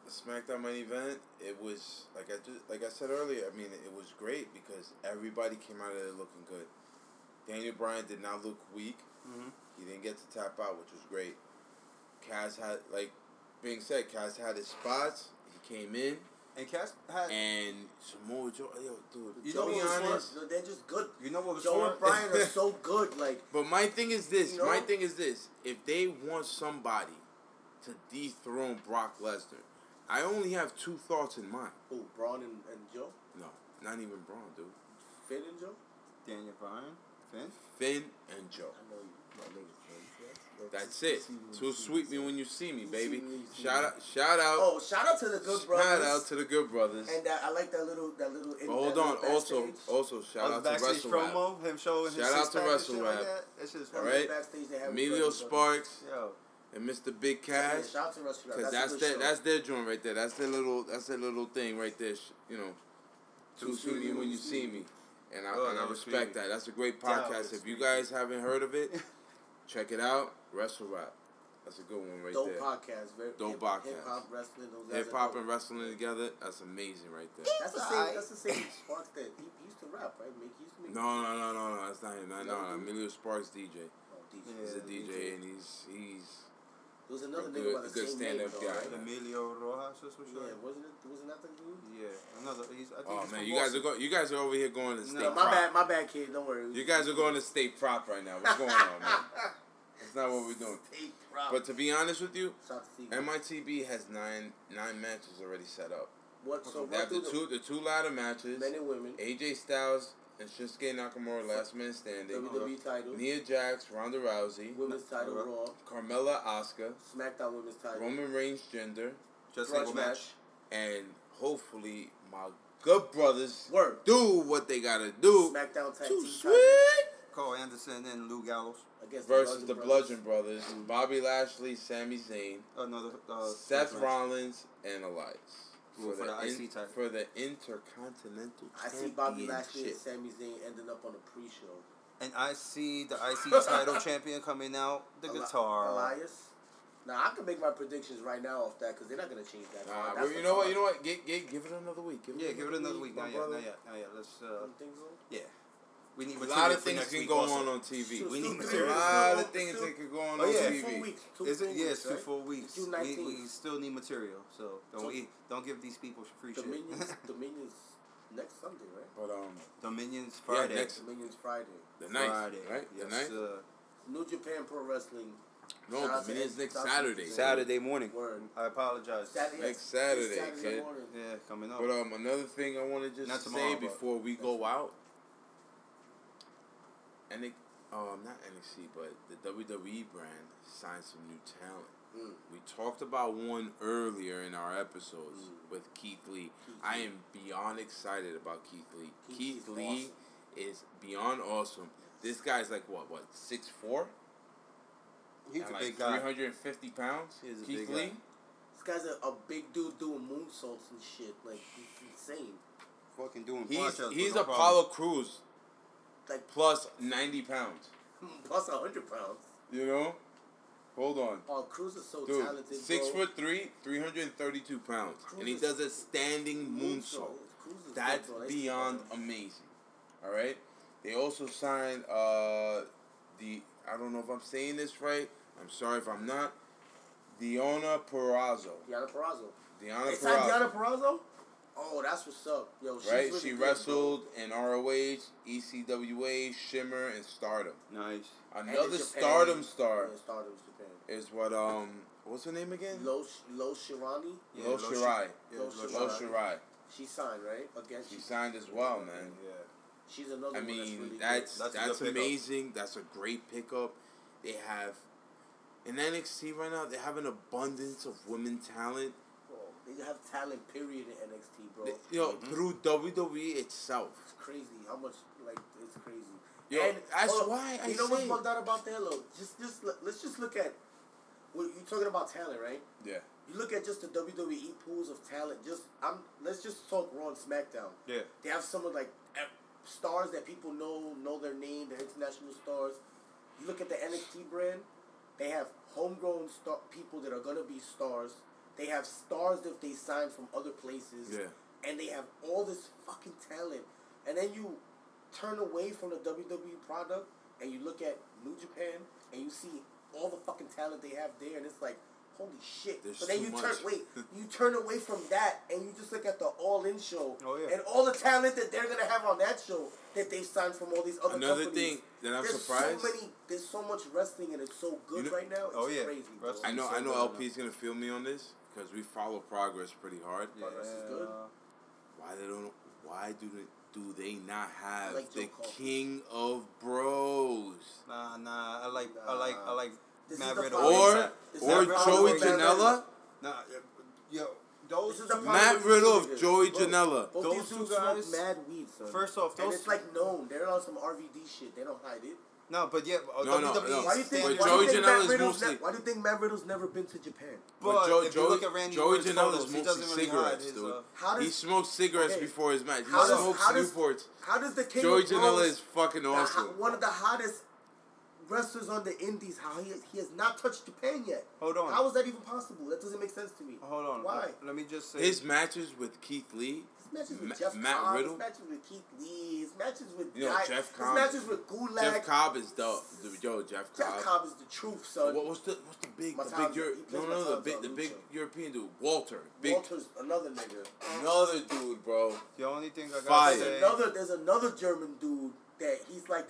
SmackDown main event, it was like I just like I said earlier. I mean, it was great because everybody came out of there looking good. Daniel Bryan did not look weak. Mhm. He didn't get to tap out, which was great. Cass had like being said, Cass had his spots. He came in And Cass had. and Samoa Joe. Yo, dude, You know what was. Smart. They're just good. you know what was Joe smart? and Bryan are so good. Like But my thing is this. You know? My thing is this. If they want somebody to dethrone Brock Lesnar, I only have two thoughts in mind. Oh, Braun and, and Joe. No, Not even Braun, dude. Finn and Joe. Daniel Bryan, Finn. Finn and Joe. I know you. My niggas, man. That's it. So sweep me when you see me, baby. See me when you see Shout out, shout out, Oh, shout out to the good brothers. shout out to the good brothers. And that I like that little that little. But hold that on, little also, also shout out the to backstage Wrestle Rap. promo, him showing his Shout out to pack and Wrestle shit Rap. Like that. That shit's That All funny. little right. backstage they have with Emilio. Sparks Yo, and Mr. Big Yeah, Cash. shout out to Wrestle Rap. Cause That's, that's a good their show. that's their joint right there. That's their little that's their little thing right there. You know, too sweet me when you see me, and I, Oh, and I respect that. That's a great podcast. If you guys haven't heard of it, check it out. Wrestle Rap. That's a good one right there. Dope there. podcast. Very Dope hip, podcast. Hip hop wrestling. Those guys Hip are hop and wrestling together. That's amazing right there. That's the same. That's the same Sparks that he, he used to rap, right? Make he used to make. No, no, no, no, no. That's not him. No, no, no. Emilio Sparks DJ. Oh, DJ. He's a DJ, DJ. and he's he's There was another a nigga good- by the good same name, stand-up though, guy. right? Emilio Rojas or some shit. Yeah, wasn't it? Wasn't that the dude? Yeah, another. He's, I think Oh he's man, from you guys are Boston. go- you guys are over here going to state No, No, my prop. bad, my bad, kid. Don't worry. You guys are going to state prop right now. What's going on, man? That's not what we're doing. Hey, proud. But to be honest with you, Shout out to Steve. MITB has nine nine matches already set up. What? So They have what the do two the two ladder matches. men and women AJ Styles and Shinsuke Nakamura, last man standing. WWE title, Nia Jax, Ronda Rousey, women's title, Alright. Raw, Carmella, Asuka, SmackDown women's title, Roman Reigns, Jinder, just grudge single match. match. and hopefully my good brothers Word. do what they gotta do. SmackDown tag Too team sweet. title Karl Anderson and Luke Gallows. against Versus the Bludgeon Bludgeon Brothers, Bobby Lashley, Sami Zayn, Another uh, Seth match. Rollins, and Elias. Well, for the IC title. For the Intercontinental I see Bobby Lashley and Sami Zayn ending up on the pre-show. And I see the IC title champion coming out. The Eli- guitar. Elias. Now I can make my predictions right now off that because they're not gonna change that. Nah, card. you know what? You know what? Get, get, give it another week. Yeah, give it another week. my Not yet, not yet, not yet. Let's. Uh, You yeah, we need A material lot of things next can go also. on on TV. Still- We need A material. weeks, lot of things still- that can go on Oh, on yeah. TV. Full weeks. Two Is full it? Yeah, weeks, two right? full weeks. We, we still need material, so don't So- we don't give these people free shit. Dominions. Dominions next Sunday, right? But um, Dominions Friday. Yeah, Friday. next- Dominions Friday. the ninth, Friday. right? Yes, the ninth. uh, New Japan Pro Wrestling. No, Shout out to Dominion's next shout Saturday. Saturday morning. Word. I apologize. Saturday. Next Saturday, Saturday kid. morning. Yeah, coming up. But um, another thing I want to just Not say before we go out, and it, um, not NXT, but the WWE brand signed some new talent. Mm. We talked about one earlier in our episodes Mm. with Keith Lee. Keith I am beyond excited about Keith Lee. Keith Keith, Lee's Lee awesome. is beyond awesome. This guy's like what? What? Six four? He's and a like big guy. Three hundred and fifty pounds. He's a Keith big Lee. guy. This guy's a, a big dude doing moonsaults and shit. Like he's insane. Fucking doing He's he's no Apollo problem. Crews Like plus ninety pounds. plus hundred pounds. You know? Hold on. Oh, Crews is so Dude, talented. six bro. foot three, 332 pounds. Crews and he does a standing moonsault. Is That's good, beyond amazing. All right? They also signed uh, the, I don't know if I'm saying this right. I'm sorry if I'm not. Diona Purrazzo. Diana Purrazzo. Diana They signed Purrazzo. Diana Purrazzo. Oh, that's what's up, yo. She's Right? really she good, bro. wrestled in ROH, ECWA, Shimmer, and Stardom. Nice. Another Stardom star Yeah, Stardom's Japan. is what, um, what's her name again? Io Io Shirai. Io Io Shirai. Yeah, Io Io Shirai. Io Shirai. Shirai. She signed right again. She signed as well, man. Yeah. She's another I one that's mean, really that's That's that's, amazing. That's a great pickup. They have in NXT right now. They have an abundance of women talent. Good. They have talent. Period in NXT, bro. They- you know, mm-hmm. through WWE itself. It's crazy how much like it's crazy. Yo, and that's hold up, why I you know what's say- bugged out about that, look. Just just let's just look at. Well, you're talking about talent, right? Yeah. You look at just the WWE pools of talent. Just I'm. Let's just talk Raw and SmackDown. Yeah. They have some of like stars that people know, know their name, they're international stars. You look at the NXT brand, they have homegrown star people that are gonna be stars. They have stars that they sign from other places. Yeah. And they have all this fucking talent. And then you turn away from the WWE product and you look at New Japan and you see all the fucking talent they have there and it's like, holy shit. There's but then you much. turn wait, you turn away from that and you just look at the all in show Oh, yeah. and all the talent that they're gonna have on that show that they signed from all these other Another companies. thing that I'm there's surprised. so many there's so much wrestling and it's so good You know- right now. It's Oh, yeah. crazy. Bro. I know. So I know. good LP's gonna feel me on this because we follow progress pretty hard. Progress is good. Why they don't? why do they do they not have like the Joe king of bros Nah, nah. I like, I like, I like This Matt is the Riddle. or Is or Matt Joey Riddle? Janela? Nah, yo, those This is the two- problem Matt Riddle of. Joey Bro, Janela. Both Those these two guys- smoke mad weed, son. First off, those and those- it's like known. They're on some RVD shit. They don't hide it. No, but yeah, uh, No, no, WWE no. Why do you think? But why Joey do you think Matt Riddle's mostly- ne- why do you think Matt Riddle's never been to Japan? But, But Joe- if you look at Randy Joey Orton's Janela's photos, he mostly doesn't really hide cigarettes, his, dude. uh, How He does smokes cigarettes Okay. before his match. He How does- smokes how does- Newports. how does the King Joey of Janela is fucking the awesome. one of the hottest wrestlers on the Indies? How he he has not touched Japan yet? Hold on. How is that even possible? That doesn't make sense to me. Hold on. Why? Let, let me just say. His matches with Keith Lee, His matches with Ma- Jeff Matt Cobb, Riddle? matches with Keith Lee, matches with You know, Guy- Jeff Cobb- matches with Gulak. Jeff Cobb is dope. Dude, Yo, Jeff Jeff Cobb. Cobb is the truth, son. What, what's the what's the big the big Euro- He no no the big the big European dude Walter big Walter's another nigga. another dude bro the only thing I gotta Fire. say. There's another there's another German dude that he's like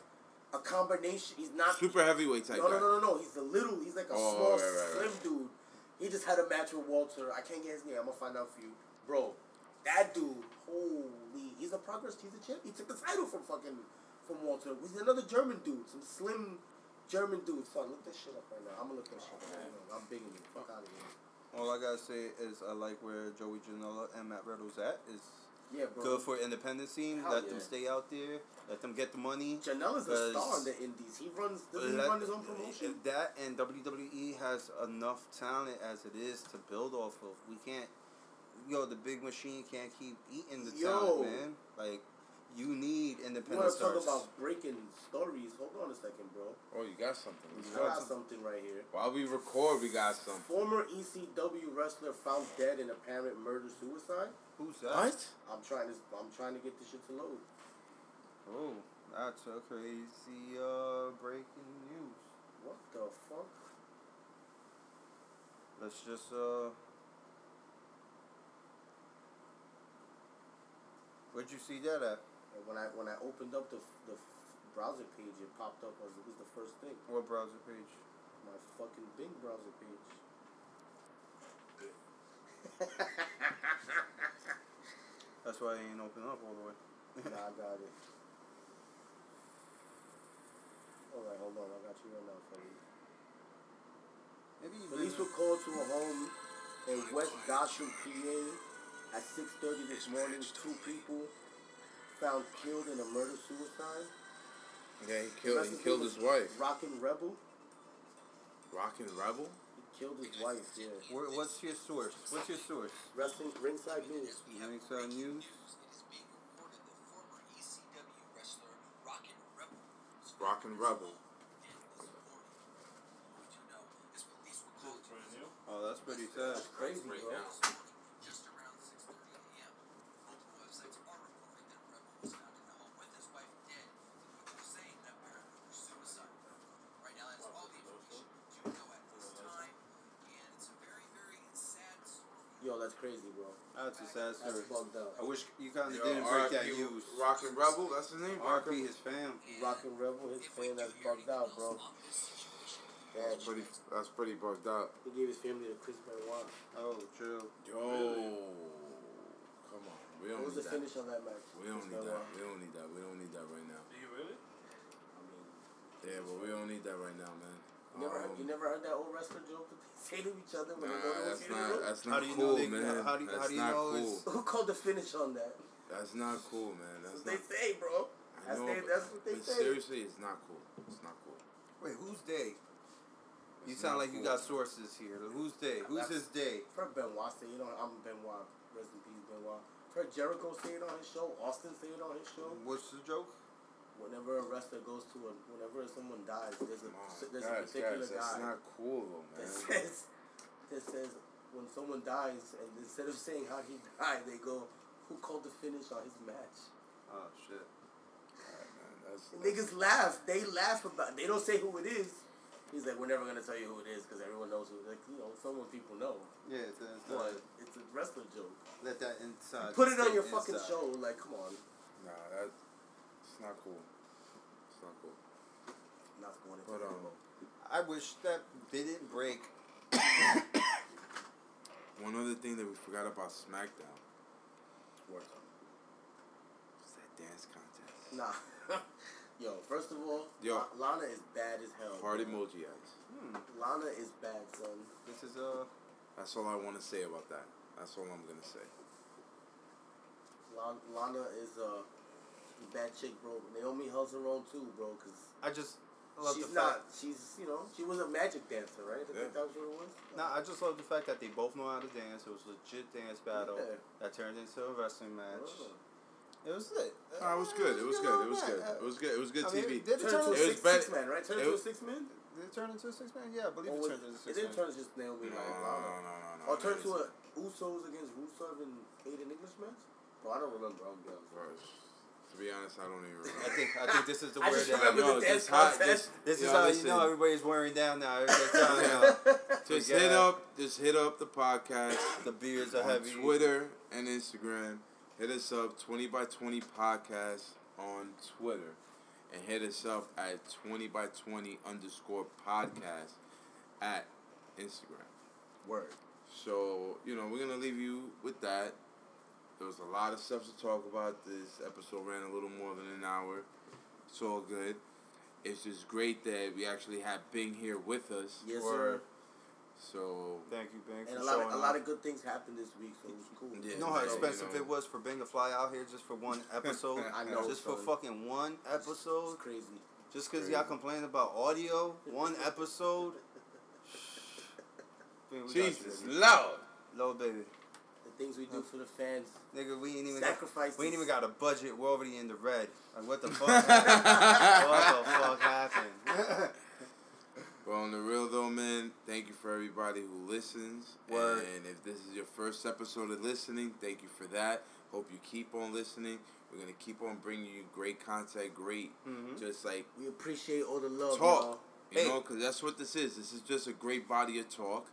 a combination. He's not super heavyweight type No, guy. no, no, no, no. He's a little. He's like a Oh, small, right, right, slim right. dude. He just had a match with Walter. I can't get his name. I'm gonna find out for you, bro. That dude, holy, he's a progress. He's a champ. He took the title from fucking from Walter. He's another German dude, some slim German dude. Son, look this shit up right now. I'm gonna look that shit up. Right now. I'm bigging you. Fuck out of here. All I gotta say is I like where Joey Janela and Matt Riddle's at. Is Yeah, bro. good for independent scene. Hell let them stay out there. Let them get the money. Janela's a star in the Indies. He runs. Doesn't he run his own promotion? That and WWE has enough talent as it is to build off of. We can't, yo, the big machine can't keep eating the Yo. talent, man. Like, you need independent You independent want to talk about breaking stories? Hold on a second, bro. oh you got something I Let's got go. something right here. while we record we got something Former ECW wrestler found dead in apparent murder suicide. Who's that? what I'm trying to I'm trying to get this shit to load. Oh, that's a crazy uh, breaking news. What the fuck? Let's just uh. Where'd you see that at? When I when I opened up the the browser page, it popped up as it was the first thing. What browser page? My fucking Bing browser page. That's why I ain't open up all the way. nah, I got it. Alright, hold on. I got you right now, Freddie. Maybe you Police were called to a home in West Gosham, PA at 6.30 this morning. Two people found killed in a murder-suicide. yeah he killed he killed his wife Rockin' Rebel. Rockin' Rebel He killed his wife, yeah. Where, what's your source? What's your source? Wrestling Ringside News. Ringside News. Rockin' Rebel Oh, that's pretty sad. That's crazy, right bro. now Yo, that's crazy, bro. That's a sad That's story. bugged out. I wish you kind of Yo, didn't break that RP news. Rockin' Rebel that's his name RP his fam. Rockin' Rebel, his fan, that's bugged out, bro. That's pretty that's pretty bugged out he gave his family to Chris Benoit. Oh, chill. yo come on we don't What was need the that finish on that match? we don't Chris need that we don't need that we don't need that right now Do you really? I mean, yeah but we don't need that right now man you never, Um, you never heard that old wrestler joke that they say to each other when they go to a that's not that's How not do you know cool, they- man. how do you- how that's do you not know cool. Who called the finish on that? That's not cool, man. That's That's what not. they say, bro. I That's, know, they, but- that's what they but say. seriously, it's not cool. It's not cool. Wait, who's they? You It's sound not like you got sources here. Who's they? Who's That's- his day? For Benoit say it on, I'm Benoit. Rest in peace, Benoit. For Jericho say it on his show. Austin say it on his show. What's the joke? Whenever a wrestler goes to a, whenever someone dies, there's a on, there's guys, a particular guys, that's guy not cool, though, that man. says that says when someone dies, and instead of saying how he died, they go, "Who called the finish on his match?" Oh shit. Alright, man, that's, niggas laugh. They laugh about. They don't say who it is. He's like, we're never gonna tell you who it is because everyone knows who. Like, you know, someone people know. Yeah, it's, it's, But it's a wrestler joke. let that inside. Put it on stay your fucking show. Like, come on. nah, that, it's not cool. It's not cool. Not going into But, um. I wish that didn't break. One other thing that we forgot about SmackDown. What? It's that dance contest. Nah. Yo, first of all, Yo. Lana is bad as hell. Heart bro. emoji eyes. Lana is bad, son. This is uh That's all I want to say about that. That's all I'm gonna say. Lana, Lana is uh, a bad chick, bro. Naomi holds her own too, bro, because I just love she's the fact. not. She's you know she was a magic dancer, right? I Yeah. think that was what it was. Nah, I just love the fact that they both know how to dance. It was a legit dance battle Yeah. that turned into a wrestling match. Oh. It was lit. Ah, it was good. It was good. It was good. It was good. It was good I mean, TV. did it turn into a six, six man, right? Turned it into a six man. Did it turn into a six man? Yeah, I believe Or it turned into a six man. it didn't man. turn just Naomi No, no, no, no, no. Or no, turned to a Usos against Rusev and Aiden English match. Bro, I don't remember. I'm be honest. Bro, To be honest, I don't even remember. I think I think this is the I word that remember Yo, the just hot- contest. just- This is yo, how listen. you know everybody's wearing down now. Everybody's down now. Just We hit up, just hit up the podcast The beards are on heavy. Twitter and Instagram. Hit us up, twenty by twenty podcast on Twitter, and hit us up at twenty by twenty underscore podcast at Instagram. Word. So you know we're gonna leave you with that. There was a lot of stuff to talk about. This episode ran a little more than an hour. It's all good. It's just great that we actually have Bing here with us. Yes, Word. sir. So Thank you, Ben, And for a lot, showing of, a lot of good things happened this week, so it was cool. Yeah. You know how So, expensive you know- it was for Bing to fly out here just for one episode? I know, Just for fucking one It's episode? crazy. Just because y'all complained about audio? One episode? Bing, we you, Jesus baby. Lord. Low baby. The things we do for the fans. Nigga, we ain't even got, we ain't even got a budget. We're already in the red. Like, what the fuck? happened? what the fuck happened? But on the real though, man, thank you for everybody who listens. Word. And if this is your first episode of listening, thank you for that. Hope you keep on listening. We're gonna keep on bringing you great content, great, Mhm. just like We appreciate all the love, talk. y'all. You Hey. know, because that's what this is. This is just a great body of talk,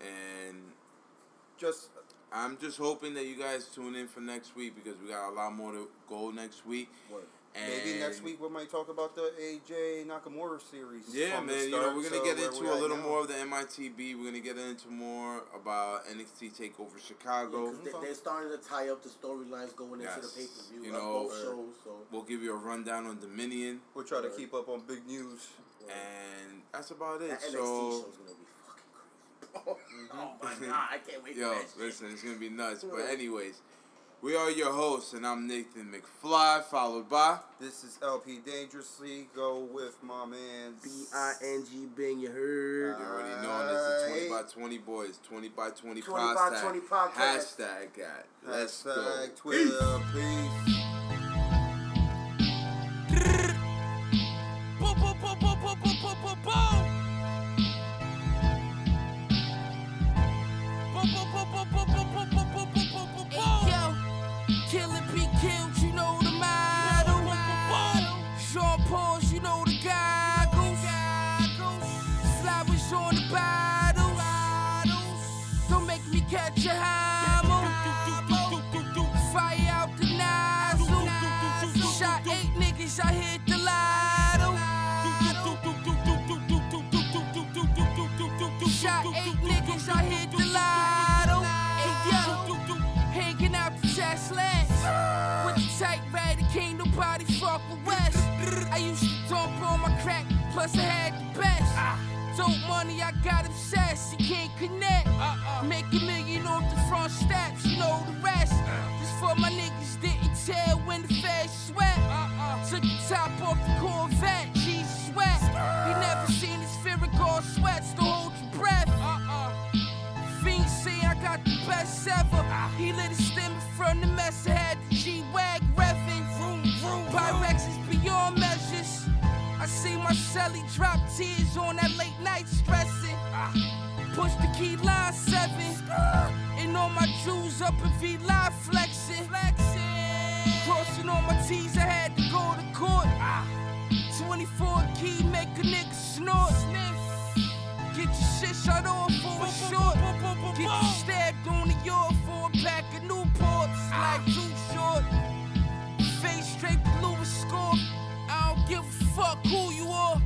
and Just I'm just hoping that you guys tune in for next week because we got a lot more to go next week. Word. And maybe next week we might talk about the AJ Nakamura series. Yeah, man. You know, we're gonna to get into a little now. more of the MITB. We're gonna get into more about NXT Takeover Chicago. Because they, they're starting to tie up the storylines going into the pay per view You know, both uh, shows. So We'll give you a rundown on Dominion, We'll try to keep up on big news. and that's about it. that NXT So, show's gonna be fucking crazy. oh my god, I can't wait yo, for that shit. listen, it's gonna be nuts. But anyways, we are your hosts, and I'm Nathan McFly, followed by. This is LP Dangerously. Go with my man. B I N G Bing, you heard? You already know this is 20 by 20 boys, 20 by 20, 20 by podcast. 20 podcast. Hashtag that. Let's go. Hashtag Twitter, peace. Shot eight niggas, I hit the lotto. Shot eight niggas, I hit the lotto. Hey, yo, hanging out the Tesla. With the tight red, can't nobody fuck with West. I used to dump on my crack, plus I had the best. Dope money, I got obsessed, you can't connect. Make a million off the front steps, you know the rest. Just for my niggas didn't tell when the feds sweat. Took the top off the Corvette, Jesus sweat. You never seen his Farragut sweats, to hold your breath. Fiend say I got the best ever. He lit a stem from the mess, the G-Wag revving. Pyrex is beyond measures. I see my celly drop tears on that late night stressing. Push the key line seven. And all my jewels up in V live flexing. flexing. Crossing all my T's, I had to go to court. 24 key, make a nigga snort. Get your shit shut off for a short. Get you stabbed on the yard for a pack of Newports. Like too short. Face straight blue Louis score. I don't give a fuck who you are.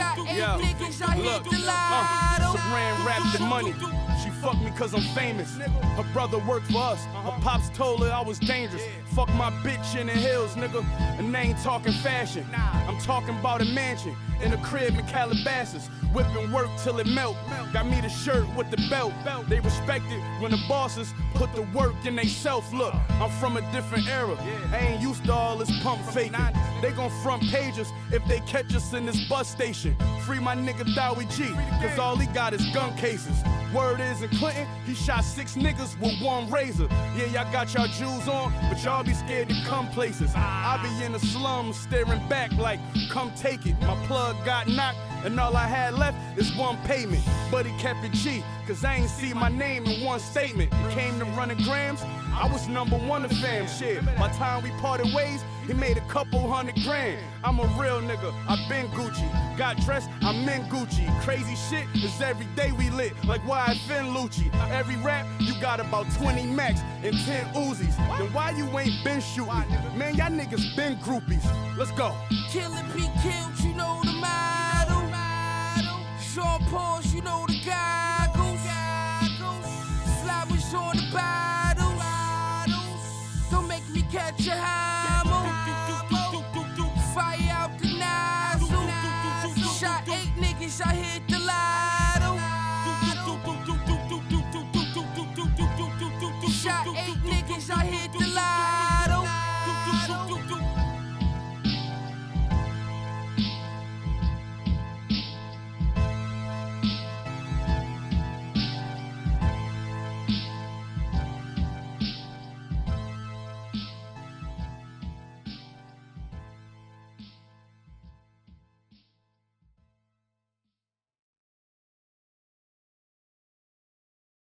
Shot eight Yo, niggas, I hit look, the uh. Saran wrapped in money. Fucked me cause I'm famous. Her brother worked for us. Her pops told her I was dangerous. Fuck my bitch in the hills, nigga. And they ain't talking fashion. I'm talking about a mansion in a crib in Calabasas. Whipping work till it melt. Got me the shirt with the belt. They respect it when the bosses put the work in they self. Look, I'm from a different era. I ain't used to all this pump faking. They gon' front pages if they catch us in this bus station. Free my nigga Dowie G, cause all he got is gun cases. Word is Clinton, he shot six niggas with one razor. Yeah, y'all got y'all jewels on, but y'all be scared to come places. I be in the slums staring back like, come take it. My plug got knocked, and all I had left is one payment. But he kept it G, cause I ain't see my name in one statement. It came to running grams, I was number one of fam. Shit, by time we parted ways, he made a couple hundred grand. I'm a real nigga, i been Gucci. Got dressed, I'm in Gucci. Crazy shit is every day we lit, like why I Finn Lucci. Every rap, you got about 20 max and 10 Uzis. Then why you ain't been shooting? Man, y'all niggas been groupies. Let's go. Killer P killed, Sean Pauls, you know the goggles. Flowers on the bottles. Don't make me catch a hammer. Fire out the nozzle. Shot eight niggas, I hit